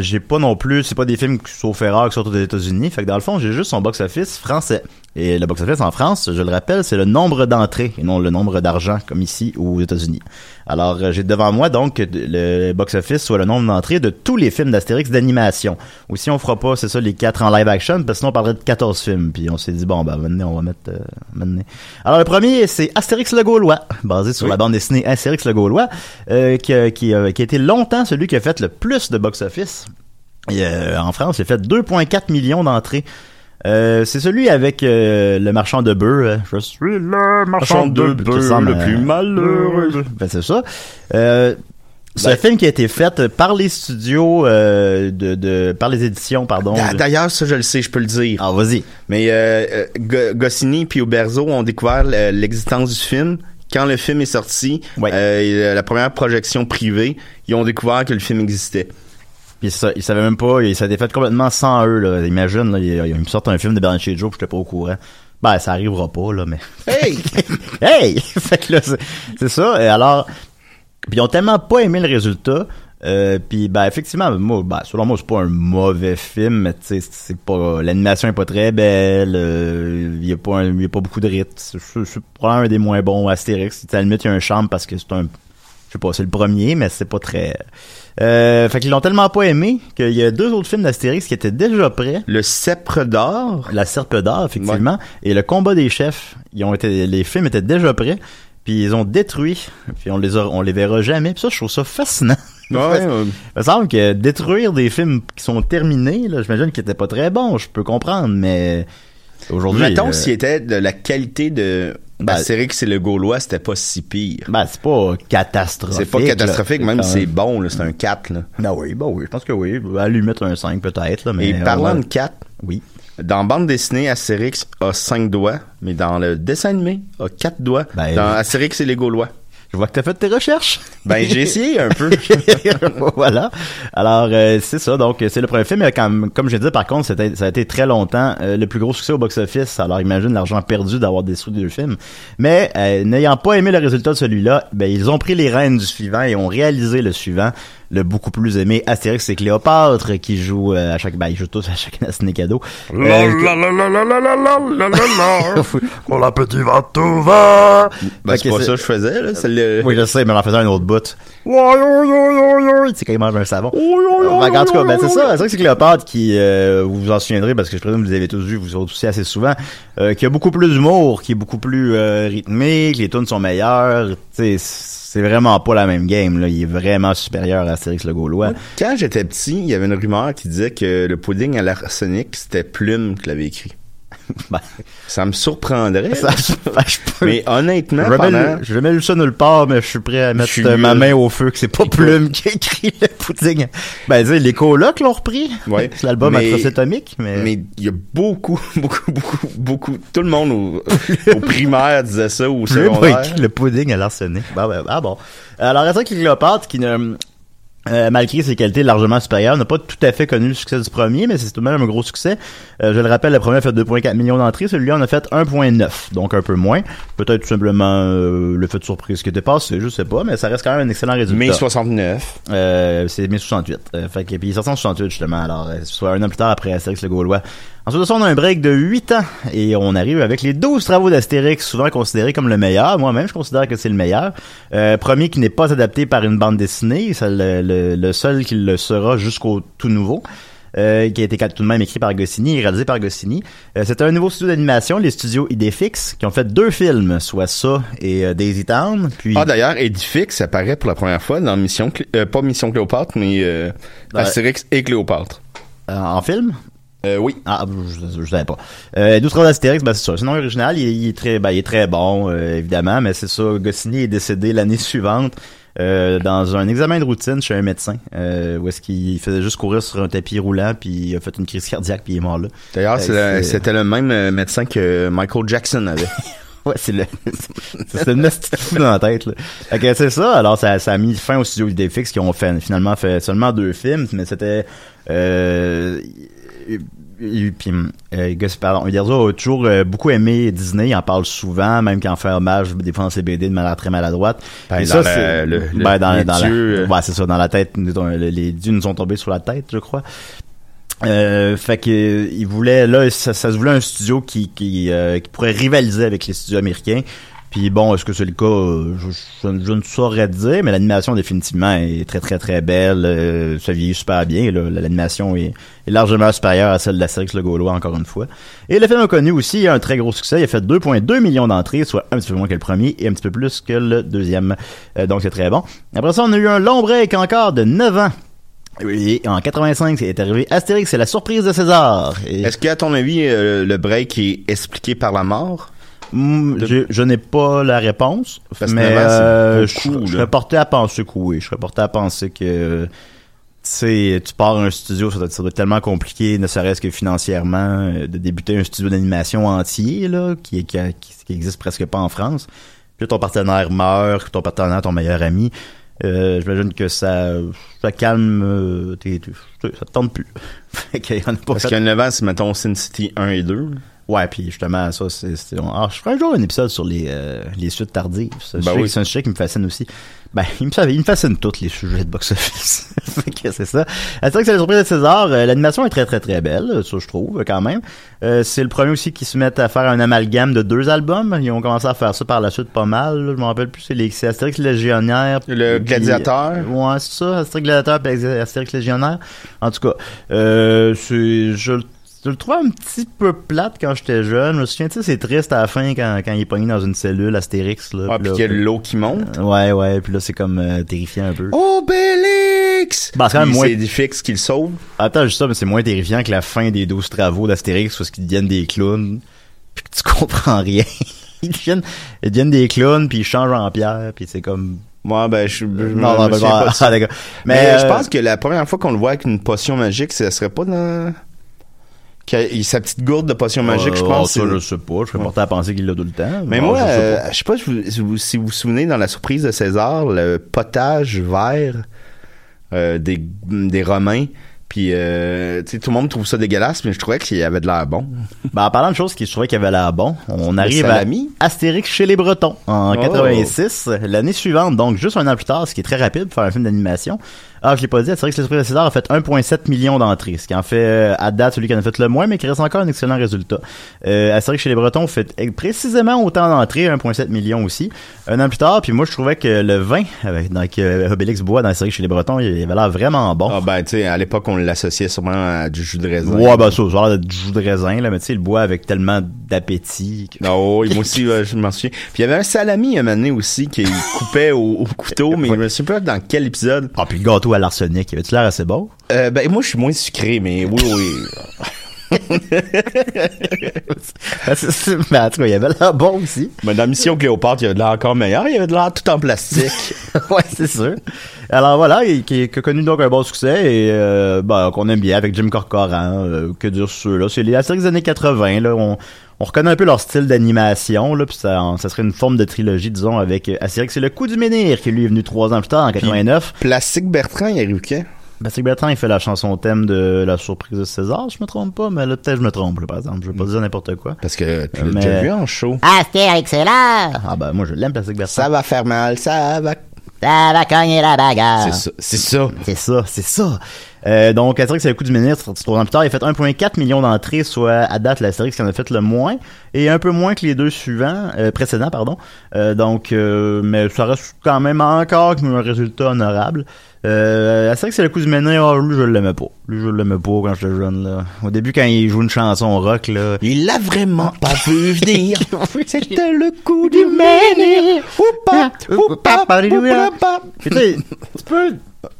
J'ai pas non plus, c'est pas des films, qui, sauf erreur, qui sortent aux États-Unis. Fait que dans le fond, j'ai juste son box-office français. Et le box-office en France, je le rappelle, c'est le nombre d'entrées et non le nombre d'argent, comme ici aux États-Unis. Alors, j'ai devant moi, donc, le box-office soit le nombre d'entrées de tous les films d'Astérix d'animation. Ou si on fera pas, c'est ça, les quatre en live-action, parce que sinon on parlerait de 14 films. Puis on s'est dit, bon, ben, maintenant, on va mettre... euh, maintenant. Alors, le premier, c'est Astérix le Gaulois, basé sur Oui. la bande dessinée Astérix le Gaulois, euh, qui, a- qui, a- qui a été longtemps celui qui a fait le plus de box-office. Euh, en France, il a fait 2,4 millions d'entrées. Euh, c'est celui avec euh, le marchand de bœufs. euh, Je suis le marchand de bœufs. qui ressemble le plus malheureux. Ben, c'est ça. Euh, C'est un film qui a été fait par les studios euh, de, de par les éditions pardon. D'ailleurs, ça, je le sais, je peux le dire. Ah vas-y. Mais euh, euh, Go- Goscinny puis Uberzo ont découvert euh, l'existence du film. Quand le film est sorti, Ouais. euh, euh, la première projection privée, ils ont découvert que le film existait. Puis ça, ils savaient même pas, ils- ça a été fait complètement sans eux là. Imagine là, ils, ils me sortent un film de Bernard Joe, puis j'étais pas au courant. Ben ça arrivera pas là, mais Hey! [LAUGHS] hey! [LAUGHS] fait que là, c'est ça. Et alors, puis ils ont tellement pas aimé le résultat. Euh, puis ben effectivement moi ben, selon moi c'est pas un mauvais film mais tu sais c'est pas l'animation est pas très belle euh, il y a pas un- y a pas beaucoup de rythme c'est probablement un des moins bons Astérix à la limite il y a un charme parce que c'est un je sais pas c'est le premier mais c'est pas très euh, fait qu'ils l'ont tellement pas aimé qu'il y a deux autres films d'Astérix qui étaient déjà prêts Le Sceptre d'or. la Serpe d'or, effectivement, et le combat des chefs. Ils ont été, les films étaient déjà prêts, puis ils ont détruit, puis on les a- on les verra jamais. Puis ça, je trouve ça fascinant. Ouais, euh, Il me semble que détruire des films qui sont terminés, là, j'imagine qu'ils étaient pas très bons, je peux comprendre, mais aujourd'hui. Mettons euh, s'il était de la qualité de Ben, Astérix et le Gaulois, c'était pas si pire. ben, c'est pas catastrophique. C'est pas catastrophique, là. même si c'est bon, c'est un 4. Là. Ah oui, bon, oui, je pense que oui. À lui mettre un 5 peut-être, mais. Et euh, parlant ouais. de 4, Oui. Dans bande dessinée, Astérix a 5 doigts, mais dans le dessin animé, a 4 doigts. Ben, dans. Astérix et les Gaulois. Je vois que t'as fait tes recherches. Ben, j'ai essayé un peu. [LAUGHS] voilà. Alors euh, c'est ça. Donc c'est le premier film. Mais comme comme je dit, par contre, c'était ça a été très longtemps euh, le plus gros succès au box-office. Alors imagine l'argent perdu d'avoir détruit deux films. Mais euh, n'ayant pas aimé le résultat de celui-là, ben ils ont pris les rênes du suivant et ont réalisé le suivant, le beaucoup plus aimé Astérix et Cléopâtre, qui joue euh, à chaque, ben ils jouent tous à chaque [LAUGHS] année ciné cadeau. Euh, Pour la petite va tout va. Ben, c'est pas c'est- ça que je faisais, là. C'est le... oui, je sais, mais on en faisait un autre bout. C'est quand il mange un savon. Ben, en tout cas, ben, c'est ça. C'est vrai que c'est Cléopâtre qui, euh, vous vous en souviendrez parce que je présume que vous avez tous vus, vous autres aussi assez souvent, euh, qui a beaucoup plus d'humour, qui est beaucoup plus euh, rythmé, que les tunes sont meilleures. Tu sais, c'est vraiment pas la même game. Là. Il est vraiment supérieur à Astérix le Gaulois. Quand j'étais petit, il y avait une rumeur qui disait que le pudding à l'arsenic, c'était Plume qui l'avait écrit. Ben, Ça me surprendrait. ça, je, ben, je peux- Mais honnêtement, J'ai jamais, pendant... lu- j'ai jamais lu ça nulle part, mais je suis prêt à mettre euh, ma main au feu que c'est pas Plume qui a écrit le pudding. Ben, tu sais, les colocs l'ont repris. Ouais. C'est [LAUGHS] l'album Mais- Atroce Atomique, mais... Mais il y a beaucoup, [LAUGHS] beaucoup, beaucoup, beaucoup... Tout le monde au, au [LAUGHS] primaire disait ça, ou au secondaire. écrit le pudding à l'arsenic. Bah, bah, ah bon. Alors, vrai que Cléopâtre, qui ne... euh, malgré ses qualités largement supérieures, n'a pas tout à fait connu le succès du premier, mais c'est tout de même un gros succès. Euh, je le rappelle, le premier a fait 2,4 millions d'entrées, celui-là en a fait 1,9, donc un peu moins. Peut-être tout simplement euh, le fait de surprise qui passé, je sais pas, mais ça reste quand même un excellent résultat. Mai 69. Euh, c'est mai 68. Euh, fait que, puis il est sorti en 68 justement, alors euh, soit un an plus tard après Astérix le Gaulois. Ensuite de ça, on a un break de 8 ans et on arrive avec les 12 travaux d'Astérix, souvent considérés comme le meilleur. Moi-même, je considère que c'est le meilleur. Euh, premier qui n'est pas adapté par une bande dessinée, c'est le, le- le seul qui le sera jusqu'au tout nouveau. euh, qui a été tout de même écrit par Goscinny et réalisé par Goscinny. Euh, C'était un nouveau studio d'animation, les studios Idéfix, qui ont fait deux films, soit ça et euh, Daisy Town. Puis Ah, d'ailleurs, Edifix apparaît pour la première fois dans Mission... Clé- euh, pas Mission Cléopâtre, mais euh. Astérix et Cléopâtre. euh, en film, Euh, oui. Ah, je, je savais pas. Euh, 12 travaux d'Astérix, ben c'est ça. Sinon, original, il, est- il est très, ben, il est très bon, euh, évidemment, mais c'est ça. Goscinny est décédé l'année suivante euh, dans un examen de routine chez un médecin, euh, où est-ce qu'il faisait juste courir sur un tapis roulant, puis il a fait une crise cardiaque, puis il est mort là. D'ailleurs, c'est Euh, le- c'est- c'était le même euh, médecin que Michael Jackson avait. [LAUGHS] Ouais, c'est le, c'est une petite fou dans la tête, là. Ok, c'est ça. Alors, ça, ça a mis fin au studio Idéfix qui ont fait, finalement fait seulement deux films, mais c'était, euh, puis, euh, Gus- pardon, Uderzo a toujours euh, beaucoup aimé Disney, il en parle souvent, même quand il fait hommage des fois dans ses BD de manière très maladroite. Ben, Et dans ça, c'est, le- le- ben, dans, les dans la- dieux, euh. ouais, c'est ça, dans la tête, les, les dieux nous ont tombés sur la tête, je crois. Euh, fait que euh, il voulait là ça, ça se voulait un studio qui qui, euh, qui pourrait rivaliser avec les studios américains. Puis bon, est-ce que c'est le cas Euh, je, ne saurais dire, mais l'animation définitivement est très très très belle. Euh, ça vieillit super bien. L'animation est, largement supérieure à celle d'Astérix le Gaulois encore une fois. Et le film a connu aussi un très gros succès. Il a fait 2,2 millions d'entrées, soit un petit peu moins que le premier et un petit peu plus que le deuxième. Euh, donc c'est très bon. Après ça, on a eu un long break encore de 9 ans. Oui, en 85, c'est arrivé Astérix, c'est la surprise de César. Est-ce qu'à ton avis, euh, le break est expliqué par la mort? Mm, Je n'ai pas la réponse, Parce mais euh, je, beaucoup, je là. serais porté à penser que oui. Je serais porté à penser que tu pars un studio, ça doit, être- ça doit être tellement compliqué, ne serait-ce que financièrement, euh, de débuter un studio d'animation entier là, qui, qui, qui, existe presque pas en France. Puis ton partenaire meurt, ton partenaire, ton meilleur ami. Euh, J'imagine que ça, ça calme, euh, tes- tes- ça te tente plus. [LAUGHS] Qu'il y en a pas Parce qu'il y a 9 ans, c'est mettons Sin City 1 et 2. Ouais, puis justement, ça, c'est. Ah, je ferai un jour un épisode sur les, euh, les suites tardives. Ben oui. C'est un sujet qui me fascine aussi. Ben, il me, il me fascine tous les sujets de box-office. [LAUGHS] C'est ça. C'est vrai que c'est la surprise de César. Euh, L'animation est très, très, très belle, ça, je trouve, quand même. Euh, c'est le premier aussi qui se met à faire un amalgame de deux albums. Ils ont commencé à faire ça par la suite pas mal. là. Je me rappelle plus, c'est les Astérix Légionnaire. Le puis- Gladiateur. Ouais, c'est ça, Astérix Gladiateur puis Astérix Légionnaire. En tout cas, euh, c'est, je, le- je le trouvais un petit peu plate quand j'étais jeune? Je me souviens, tu sais, c'est triste à la fin quand, quand il est pogné dans une cellule, Astérix. Là, Ah, puis qu'il y a l'eau qui monte. euh, Ouais, ouais, puis là, c'est comme euh, terrifiant un peu. Obélix! Bah, c'est quand même moins- C'est Diffix qui le sauve. Attends, juste ça, mais c'est moins terrifiant que la fin des 12 travaux d'Astérix parce qu'ils deviennent des clowns puis que tu [LAUGHS] comprends rien. ils, deviennent, ils deviennent des clowns puis ils changent en pierre puis c'est comme... Moi, ben, je, je non, je non, me ben, bon, pas de ça. ah. Mais, je euh, pense que la première fois qu'on le voit avec une potion magique, ça serait pas dans... qu'il- sa petite gourde de potion magique, je euh, pense. ça, c'est- je sais pas. Je serais porté à penser qu'il l'a tout le temps. Mais moi, je sais euh, pas. je sais pas si vous, si vous souvenez dans la surprise de César, le potage vert euh, des, des Romains. Puis, euh, tu sais, tout le monde trouve ça dégueulasse, mais je trouvais qu'il avait de l'air bon. Ben, en parlant de choses qui je trouvais qu'il y avait l'air bon, on arrive à? Astérix chez les Bretons en Oh. 86, l'année suivante, donc juste un an plus tard, ce qui est très rapide pour faire un film d'animation. Ah, je l'ai pas dit, Astérix les Surprises de César a fait 1,7 million d'entrées, ce qui en fait euh, à date celui qui en a fait le moins, mais qui reste encore un excellent résultat. Euh, Astérix chez les Bretons fait eh, précisément autant d'entrées, 1,7 million aussi. Un an plus tard, puis moi je trouvais que le vin avec, dans, que Obélix boit dans Astérix chez les Bretons, il avait l'air vraiment bon. Ah ben, tu sais, à l'époque, on l'associait sûrement à du jus de raisin. Ouais, ben ça, de du jus de raisin, là, mais tu sais, il boit avec tellement d'appétit. que- Non, oui, moi aussi, [LAUGHS] je m'en souviens. Puis il y avait un salami un moment donné aussi qui coupait au, au couteau, [LAUGHS] mais je me souviens pas dans quel épisode. Ah, puis le gâteau à l'arsenic, avait-tu l'air assez bon? Euh, ben, moi, je suis moins sucré, mais oui, oui. [LAUGHS] [LAUGHS] Mais en tout cas, il avait l'air bon aussi. Mais dans Mission Cléopâtre, il y avait de l'air encore meilleur. Il y avait de l'air tout en plastique. [LAUGHS] ouais, c'est sûr. Alors voilà, il- qui, a connu donc un bon succès et euh, ben, qu'on aime bien avec Jim Corcoran. euh, que dire sur ceux-là? C'est les Astérix des années 80, là. On, on reconnaît un peu leur style d'animation, là, puis ça, ça serait une forme de trilogie, disons, avec euh, Astérix. C'est le coup du menhir qui lui est venu trois ans plus tard, en 89. Plastique Bertrand, il arrive quand? Patrick Bertrand, il fait la chanson thème de La surprise de César, je me trompe pas, mais là, peut-être je me trompe, là, par exemple. Je vais pas dire n'importe quoi. Parce que tu l'as Mais- déjà vu en show. Astérix est là! Ah, ben, moi, je l'aime, Patrick Bertrand. Ça va faire mal, ça va... Ça va cogner la bagarre! C'est ça, c'est ça. C'est ça, c'est ça. Euh, donc, Astérix, c'est le coup du ministre. Trois ans plus tard, il a fait 1,4 million d'entrées, soit à date l'Astérix qui en a fait le moins, et un peu moins que les deux suivants, euh, précédents, pardon. Euh, donc, euh, mais ça reste quand même encore un résultat honorable. Euh, Astérix, c'est le coup du. Ah, lui, je l'aimais pas. Lui, je l'aimais pas quand j'étais jeune, là. Au début, quand il joue une chanson rock, là. Il l'a vraiment pas vu venir. [LAUGHS] C'était le coup du menhir. Oupa, oupa, oupa. Tu sais, tu peux,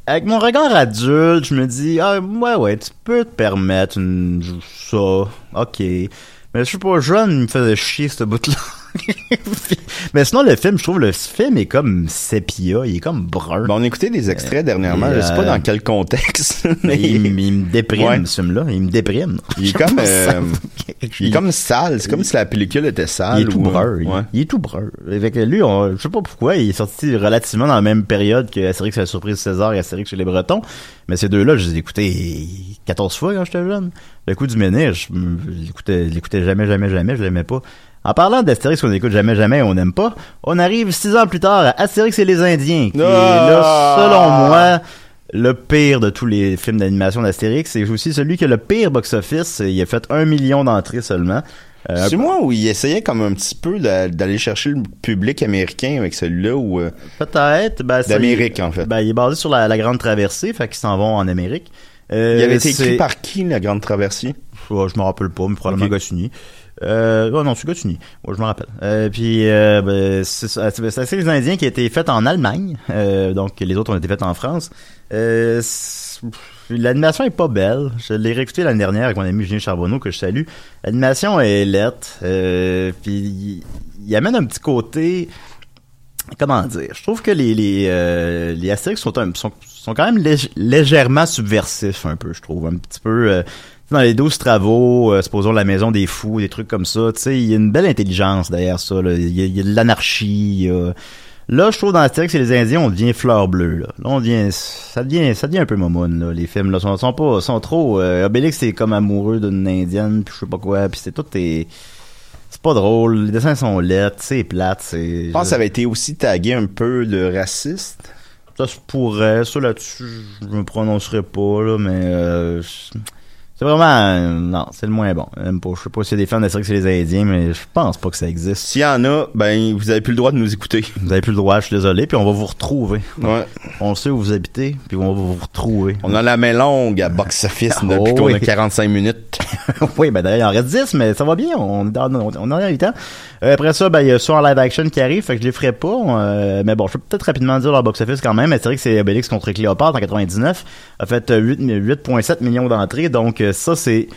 avec mon regard adulte, je me dis, ah, ouais, ouais, tu peux te permettre une, ça, ok. Mais je suis pas jeune, il me faisait chier, ce bout-là. [LAUGHS] mais sinon, le film, je trouve, le film est comme sépia, il est comme brun. Ben, on écoutait des extraits dernièrement, Et, je sais pas euh, dans quel contexte. [LAUGHS] Mais il, me déprime, Ouais. ce film-là. Il me déprime. [LAUGHS] Il est comme, euh, il est comme sale. C'est comme si la pellicule était sale. Il est tout ou- brun. il- Ouais. Il, est tout brun. Avec lui, on, je sais pas pourquoi, il est sorti relativement dans la même période que Astérix et la surprise César et Astérix chez les Bretons. Mais ces deux-là, je les ai écoutés 14 fois quand j'étais jeune. Le coup du ménage, je l'écoutais jamais, jamais, jamais, je l'aimais pas. En parlant d'Astérix qu'on écoute jamais, jamais, on n'aime pas, on arrive six ans plus tard à Astérix et les Indiens, qui est là, Ah! selon moi, le pire de tous les films d'animation d'Astérix. C'est aussi celui qui a le pire box-office. Il a fait un million d'entrées seulement. Euh, C'est moi où il essayait comme un petit peu d'a- d'aller chercher le public américain avec celui-là ou euh, Peut-être. Ben, d'Amérique il- en fait. Ben, il est basé sur la, la Grande Traversée, fait qu'ils s'en vont en Amérique. Euh, il avait été écrit par qui la Grande Traversée Ouais, je me rappelle pas, mais probablement Ok. Goscinny. Euh, non, c'est Goscinny. Moi, je me rappelle. Euh, puis, euh, ben, c'est c'est c'est les Indiens qui a été fait en Allemagne. Euh, donc, les autres ont été faits en France. Euh, L'animation est pas belle. Je l'ai réécouté l'année dernière avec mon ami Julien Charbonneau que je salue. L'animation est lette. Euh, puis il- amène un petit côté comment dire je trouve que les les euh, Astérix sont, un- sont quand même lég- légèrement subversifs un peu je trouve un petit peu dans les 12 travaux euh, supposons la maison des fous des trucs comme ça tu sais il y a une belle intelligence derrière ça là. il y a, il y a de l'anarchie Là, je trouve dans Astérix et les Indiens, on devient fleur bleue. Là, là on devient, ça devient, ça devient un peu momoun. Là. Les films là sont, sont pas, sont trop. Euh, Obélix c'est comme amoureux d'une indienne, puis je sais pas quoi, puis c'est tout est, c'est pas drôle. Les dessins sont laids, c'est plate, c'est. Je pense que ça avait été aussi tagué un peu de raciste. Ça se pourrait, ça là-dessus, je me prononcerai pas là, mais euh, je- c'est vraiment, euh, non, c'est le moins bon. Pas. Je sais pas s'il y a des fans d'Astérix et les Indiens, mais je pense pas que ça existe. S'il y en a, ben vous avez plus le droit de nous écouter. Vous avez plus le droit, je suis désolé, puis on va vous retrouver. Ouais. On sait où vous habitez, puis on va vous retrouver. On a la main longue à box office Oh, [LAUGHS] depuis qu'on oui. a 45 minutes. [LAUGHS] oui, ben d'ailleurs, il en reste 10, mais ça va bien. On, on, on en a eu le temps. Euh, après ça, ben, il y a ça en live action qui arrive, fait que je les ferai pas. euh, mais bon, je peux peut-être rapidement dire leur box-office quand même. Mais c'est vrai que c'est Obélix contre Cléopâtre en 99. A fait euh, 8 8,7 millions d'entrées. Donc, euh, ça, c'est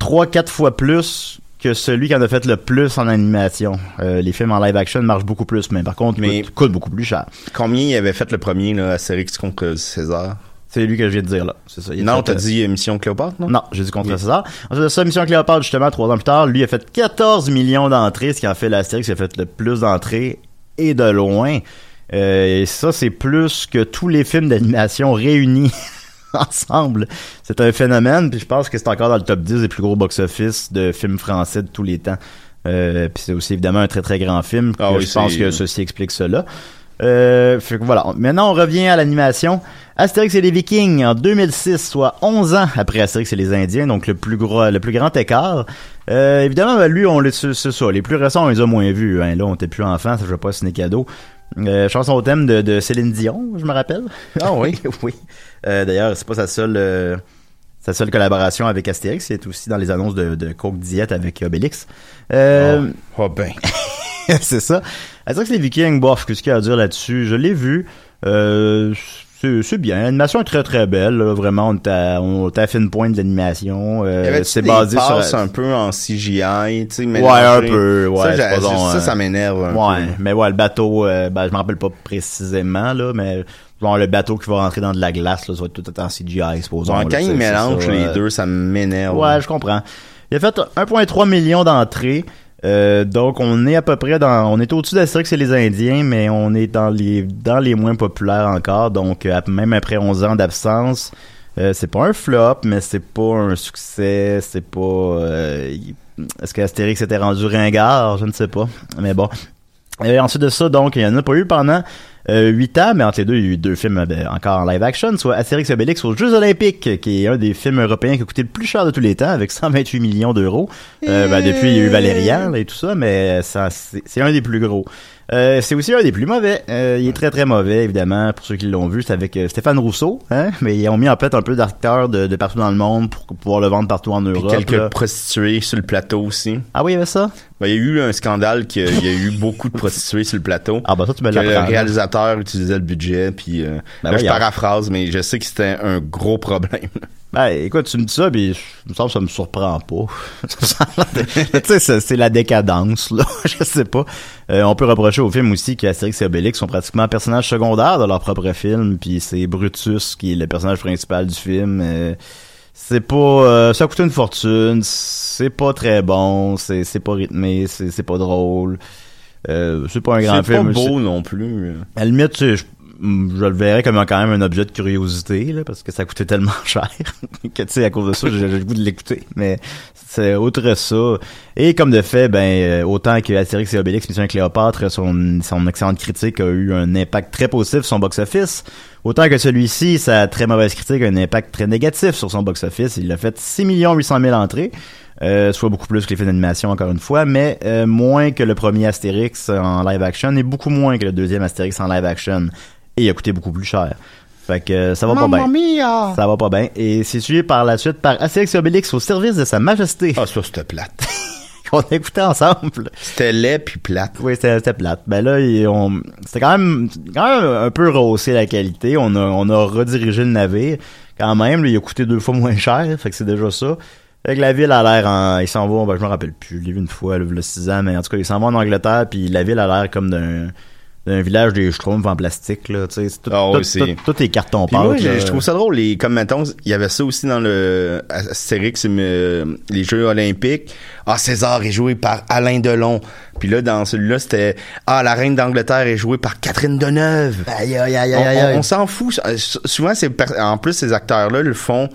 3-4 fois plus que celui qui en a fait le plus en animation. Euh, les films en live action marchent beaucoup plus, mais par contre, Mais- coûtent, coûtent beaucoup plus cher. Combien il avait fait le premier là, Astérix contre César? C'est lui que je viens de dire là. C'est ça. Il a Non, t'as euh, dit euh, Mission Cléopâtre, non? Non, j'ai dit contre Oui. César. Ensuite de ça, Mission Cléopâtre, justement, trois ans plus tard, lui a fait 14 millions d'entrées, ce qui en fait l'Astérix qui a fait le plus d'entrées, et de loin. Euh, et ça, c'est plus que tous les films d'animation réunis [LAUGHS] [LAUGHS] ensemble. C'est un phénomène, puis je pense que c'est encore dans le top 10 des plus gros box-office de films français de tous les temps. Euh, puis c'est aussi évidemment un très très grand film. Ah oui, je pense que ceci explique cela. Euh, fait que voilà. Maintenant, on revient à l'animation. Astérix et les Vikings en 2006, soit 11 ans après Astérix et les Indiens, donc le plus gros, le plus grand écart. Euh, évidemment, ben, lui, on les, c'est ça. Les plus récents, on les a moins vus. Hein. Là, on était plus enfants, ça je veux pas signer cadeau. Euh, chanson au thème de, de Céline Dion, je me rappelle. Ah oui? [LAUGHS] oui. Euh, D'ailleurs, c'est pas sa seule, euh, sa seule collaboration avec Astérix. C'est aussi dans les annonces de, de Coke Diet avec Obélix. Euh, Oh ben. [LAUGHS] c'est ça. Astérix les Vikings, bof, qu'est-ce qu'il y a à dire là-dessus? Je l'ai vu. Euh, c'est bien. L'animation est très très belle. là. Vraiment, on t'a on t'a fait une pointe de l'animation. Euh, c'est basé sur... un peu en CGI, tu sais, Ouais, un peu. Ouais, ça, pas ça, ça m'énerve Ouais, peu. mais ouais, le bateau, euh, ben, je me rappelle pas précisément, là, mais genre le bateau qui va rentrer dans de la glace, là, ça va être tout en CGI, supposons. Bon, quand ils mélangent les euh, deux, ça m'énerve. Ouais, je comprends. Il a fait 1,3 million d'entrées. Euh, donc on est à peu près dans on est au-dessus d'Astérix et les Indiens mais on est dans les dans les moins populaires encore. Donc euh, même après 11 ans d'absence euh, c'est pas un flop mais c'est pas un succès c'est pas euh, est-ce que Astérix était rendu ringard? Je ne sais pas. Mais bon et ensuite de ça, donc, il n'y en a pas eu pendant euh, 8 ans, mais entre les deux, il y a eu deux films euh, encore en live action, soit Astérix et Obélix aux Jeux Olympiques, qui est un des films européens qui a coûté le plus cher de tous les temps, avec 128 millions d'euros. Euh, ben, depuis, il y a eu Valérian et tout ça, mais ça, c'est un des plus gros. Euh, c'est aussi un des plus mauvais. Euh, il est très très mauvais, évidemment, pour ceux qui l'ont vu. C'est avec euh, Stéphane Rousseau, hein, mais ils ont mis en fait un peu d'acteurs de, de partout dans le monde pour pouvoir le vendre partout en Puis Europe. quelques là. prostituées sur le plateau aussi. Ah oui, il y avait ça? Ben, il y a eu un scandale qu'il y a eu beaucoup de prostituées sur le plateau. Ah bah ça, tu me que le réalisateur utilisait le budget, puis euh, Ben là, je voyons. paraphrase, mais je sais que c'était un gros problème. Ben, écoute, tu me dis ça, puis je- me semble que ça me surprend pas. [LAUGHS] tu sais, c'est- la décadence, là. [LAUGHS] je sais pas. Euh, on peut reprocher au film aussi qu'Astérix et Obélix sont pratiquement personnages secondaires de leur propre film, puis c'est Brutus qui est le personnage principal du film. Euh, c'est pas... euh, ça a coûté une fortune, c'est pas très bon, c'est c'est pas rythmé, c'est c'est pas drôle. Euh, c'est pas un grand C'est pas film. beau non plus. À la limite, tu sais, je, je le verrais comme quand même un objet de curiosité, là, parce que ça coûtait tellement [LAUGHS] cher que, tu sais, à cause de ça, j'ai le goût de l'écouter. Mais c'est outre ça. Et comme de fait, ben, euh, autant que Astérix et Obélix, Mission Cléopâtre, son, son excellente critique a eu un impact très positif sur son box-office, autant que celui-ci, sa très mauvaise critique a un impact très négatif sur son box-office. Il a fait 6 800 000 entrées. Euh, soit beaucoup plus que les films d'animation encore une fois, mais euh, moins que le premier Astérix en live action et beaucoup moins que le deuxième Astérix en live action. Et il a coûté beaucoup plus cher. Fait que euh, ça va pas bien. Ça va pas bien. Et c'est suivi par la suite par Astérix et Obélix au service de sa majesté. Ah, ça, c'était plate. [LAUGHS] qu'on écoutait ensemble. C'était laid puis plate. Oui, c'était c'était plate. Ben là, il- on, c'était quand même, quand même un peu rehaussé la qualité. On a, on a redirigé le navire. Quand même, là, il a coûté deux fois moins cher, fait que c'est déjà ça. Fait que la ville a l'air en, ils s'en vont, ben, je me rappelle plus, je l'ai vu une fois, là, il y a six ans, mais en tout cas, ils s'en vont en Angleterre, puis la ville a l'air comme d'un, d'un village des schtroumpfs en plastique, là, tu sais, c'est tout, Ah tout, oui, c'est- tout- tout est carton Puis moi, pâte, je, là. trouve ça drôle. Les, comme mettons, il y avait ça aussi dans le Astérix, euh, les Jeux Olympiques. Ah, César est joué par Alain Delon. Puis là, dans celui-là, c'était Ah, la reine d'Angleterre est jouée par Catherine Deneuve. Aïe, aïe, aïe, On, aïe, on- aïe. on s'en fout. Euh, sou- Souvent, c'est en plus ces acteurs-là le font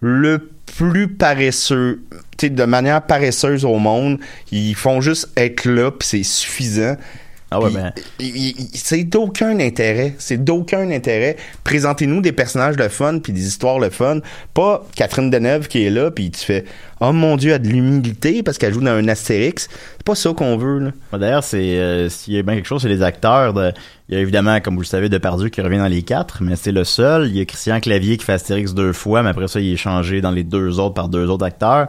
le plus paresseux, tu sais, de manière paresseuse au monde. Ils font juste être là, puis c'est suffisant. Ah ouais, ben- c'est d'aucun intérêt. C'est d'aucun intérêt. Présentez-nous des personnages de fun puis des histoires de fun. Pas Catherine Deneuve qui est là puis tu fais oh mon dieu, elle a de l'humilité parce qu'elle joue dans un Astérix. C'est pas ça qu'on veut là. Bah, D'ailleurs, c'est euh, s'il y a bien quelque chose, c'est les acteurs. De, il y a évidemment, comme vous le savez, Depardieu qui revient dans les quatre, mais c'est le seul. Il y a Christian Clavier qui fait Astérix deux fois, mais après ça, il est changé dans les deux autres par deux autres acteurs.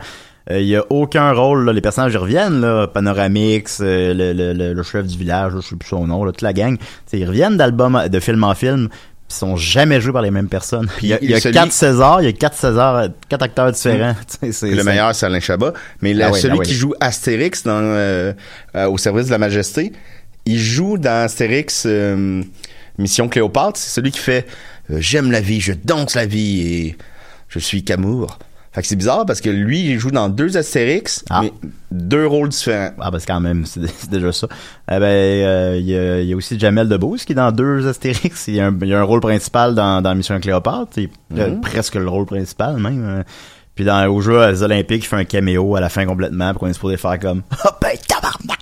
Euh, il y a aucun rôle, là, les personnages ils reviennent, là, Panoramix, euh, le, le, le, le chef du village, je sais plus son nom, là, toute la gang. T'sais, ils reviennent d'album, de film en film, ils sont jamais joués par les mêmes personnes. Puis il y a, il y a celui- quatre Césars, il y a quatre Césars, euh, quatre acteurs différents. [LAUGHS] C'est- le meilleur c'est Alain Chabat, mais Ah oui, celui ah oui. qui joue Astérix dans euh, euh, au service de la majesté, il joue dans Astérix euh, Mission Cléopâtre, c'est celui qui fait euh, j'aime la vie, je danse la vie et je suis Camour. Fait que c'est bizarre parce que lui, il joue dans deux Astérix, Ah. mais deux rôles différents. Ah, ben, c'est quand même, [LAUGHS] c'est déjà ça. Eh ben, euh, il y, a, il y a aussi Jamel Debbouze qui est dans deux Astérix. Il y a un, il y a un rôle principal dans, dans Mission Cléopâtre. C'est euh, Mhm. presque le rôle principal, même. euh. Puis dans, au jeu aux Olympiques, il fait un caméo à la fin complètement, pour qu'on est supposé faire comme, ah [LAUGHS] ben!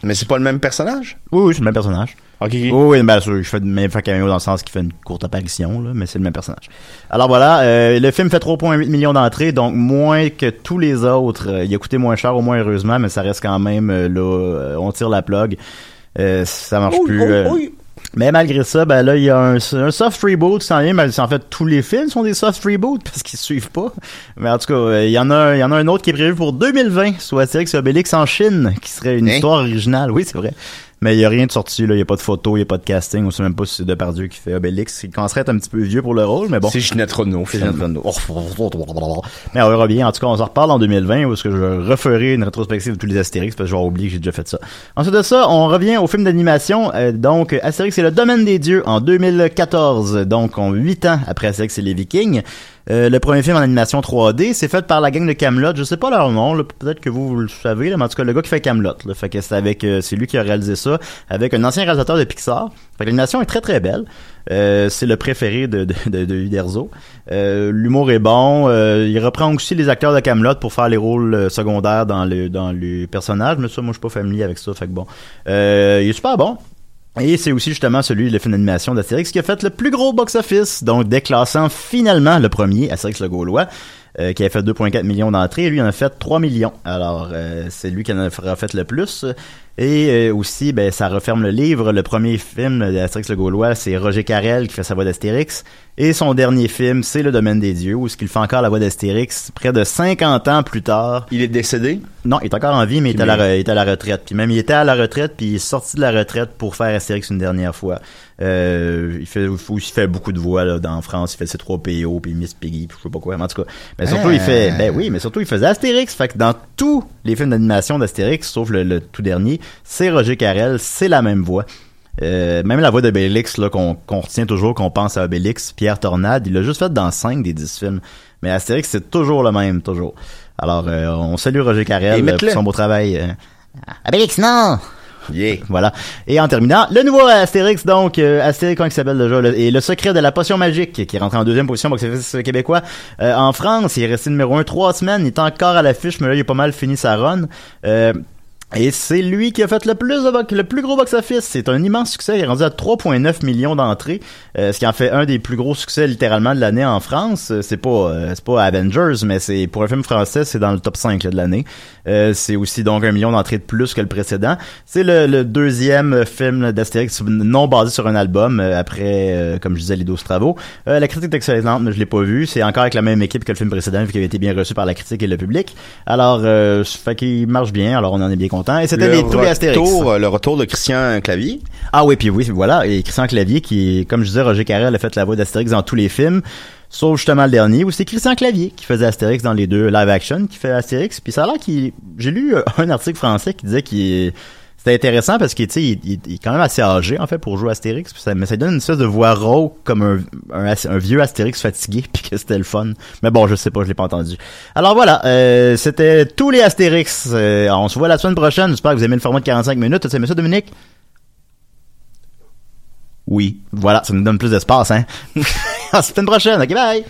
Mais c'est pas le même personnage? Oui, oui, c'est le même personnage. Ok. Oui, oui, bien sûr, fait, mais il fait caméo dans le sens qu'il fait une courte apparition, là, mais c'est le même personnage. Alors voilà, euh, le film fait 3,8 millions d'entrées, donc moins que tous les autres. Euh, il a coûté moins cher, au moins heureusement, mais ça reste quand même euh, là, on tire la plug. Euh, ça marche Oui, plus. oui, euh, oui. Mais malgré ça, ben là, il y a un, un soft reboot qui s'en vient, mais en fait, tous les films sont des soft reboots parce qu'ils suivent pas. Mais en tout cas, euh, il y en a, il y en a un autre qui est prévu pour 2020, soit Astérix et Obélix en Chine, qui serait une Hein? histoire originale. Oui, c'est vrai. Mais il y a rien de sorti, là. Il y a pas de photo, il y a pas de casting. On sait même pas si c'est Depardieu qui fait Obélix. Il commencerait à être un petit peu vieux pour le rôle, mais bon. C'est Ginette Renault, C'est finalement. Renaud. [LAUGHS] Mais on verra bien. En tout cas, on s'en reparle en 2020 où est-ce que je referai une rétrospective de tous les Astérix parce que j'aurais oublié que j'ai déjà fait ça. Ensuite de ça, on revient au film d'animation. Euh, donc, Astérix et le domaine des dieux en 2014. Donc, en 8 ans après Astérix et les Vikings. Euh, le premier film en animation 3D, c'est fait par la gang de Camelot. Je sais pas leur nom, peut-être que vous, le savez, mais en tout cas le gars qui fait Camelot. Fait que c'est avec, euh, c'est lui qui a réalisé ça avec un ancien réalisateur de Pixar. L'animation est très très belle. Euh, c'est le préféré de de, de, de Uderzo. L'humour est bon. Il reprend aussi les acteurs de Camelot pour faire les rôles secondaires dans le dans les personnages. Mais ça, moi, je suis pas familier avec ça. Fait que bon, il est super bon. Et c'est aussi justement celui, le film d'animation d'Astérix, qui a fait le plus gros box-office, donc déclassant finalement le premier, Astérix le Gaulois, euh, qui a fait 2,4 millions d'entrées, lui en a fait 3 millions. Alors, euh, c'est lui qui en a fait le plus. Et euh, aussi, ben, ça referme le livre. Le premier film d'Astérix le Gaulois, c'est Roger Carrel qui fait sa voix d'Astérix. Et son dernier film, c'est Le Domaine des Dieux, où ce qu'il fait encore la voix d'Astérix près de 50 ans plus tard. Il est décédé? Non, il est encore en vie, mais il est, à la, il est à la retraite. Puis même, il était à la retraite, puis il est sorti de la retraite pour faire Astérix une dernière fois. Euh, il fait, il fait beaucoup de voix là, dans France. Il fait C3PO, puis Miss Piggy, puis je sais pas quoi. Mais en tout cas, mais surtout, Ah. il fait, ben oui, mais surtout, il faisait Astérix. Fait que dans tous les films d'animation d'Astérix, sauf le, le tout dernier, c'est Roger Carrel, c'est la même voix. Euh, même la voix d'Obélix, là, qu'on qu'on retient toujours, qu'on pense à Obélix, Pierre Tornade, il l'a juste fait dans 5 des 10 films. Mais Astérix, c'est toujours le même, toujours. Alors, euh, on salue Roger Carrel euh, pour son beau travail. euh, Obélix, non! Yeah. voilà. Et en terminant, le nouveau Astérix, donc, euh, Astérix, comment il s'appelle déjà, le- et le secret de la potion magique, qui est rentré en deuxième position au box-office québécois. Euh, en France, il est resté numéro un trois semaines, il est encore à l'affiche, mais là, il a pas mal fini sa run. Euh, Et c'est lui qui a fait le plus de le plus gros box-office. C'est un immense succès. Il est rendu à 3,9 millions d'entrées, euh, ce qui en fait un des plus gros succès littéralement de l'année en France. Euh, C'est pas euh, c'est pas Avengers, mais c'est pour un film français, c'est dans le top 5 là, de l'année. Euh, c'est aussi donc un million d'entrées de plus que le précédent. C'est le, le deuxième film d'Astérix non basé sur un album euh, après, euh, comme je disais, les 12 travaux. La critique est excellente, mais je l'ai pas vu. C'est encore avec la même équipe que le film précédent, vu qu'il avait été bien reçu par la critique et le public. Alors, ça fait qu'il marche bien. Alors, on en est bien content. Et c'était Le les tous les Astérix. euh, le retour de Christian Clavier. Ah oui, puis oui, voilà. Et Christian Clavier, qui, comme je disais, Roger Carrel a fait la voix d'Astérix dans tous les films, sauf justement le dernier, où c'est Christian Clavier qui faisait Astérix dans les deux live action, qui fait Astérix. Puis ça a l'air qu'il... J'ai lu euh, un article français qui disait qu'il... C'était intéressant parce qu'il il, il- est quand même assez âgé en fait pour jouer Astérix, ça, mais ça donne une espèce de voix rauque comme un, un, un vieux Astérix fatigué, [LAUGHS] puis que c'était le fun. Mais bon, je sais pas, je l'ai pas entendu. Alors voilà, euh, c'était tous les Astérix. Euh, on se voit la semaine prochaine. J'espère que vous aimez le format de 45 minutes. Tu aimé ça, Dominique? Oui. Voilà, ça nous donne plus d'espace, hein? [LAUGHS] à la semaine prochaine. Ok, bye!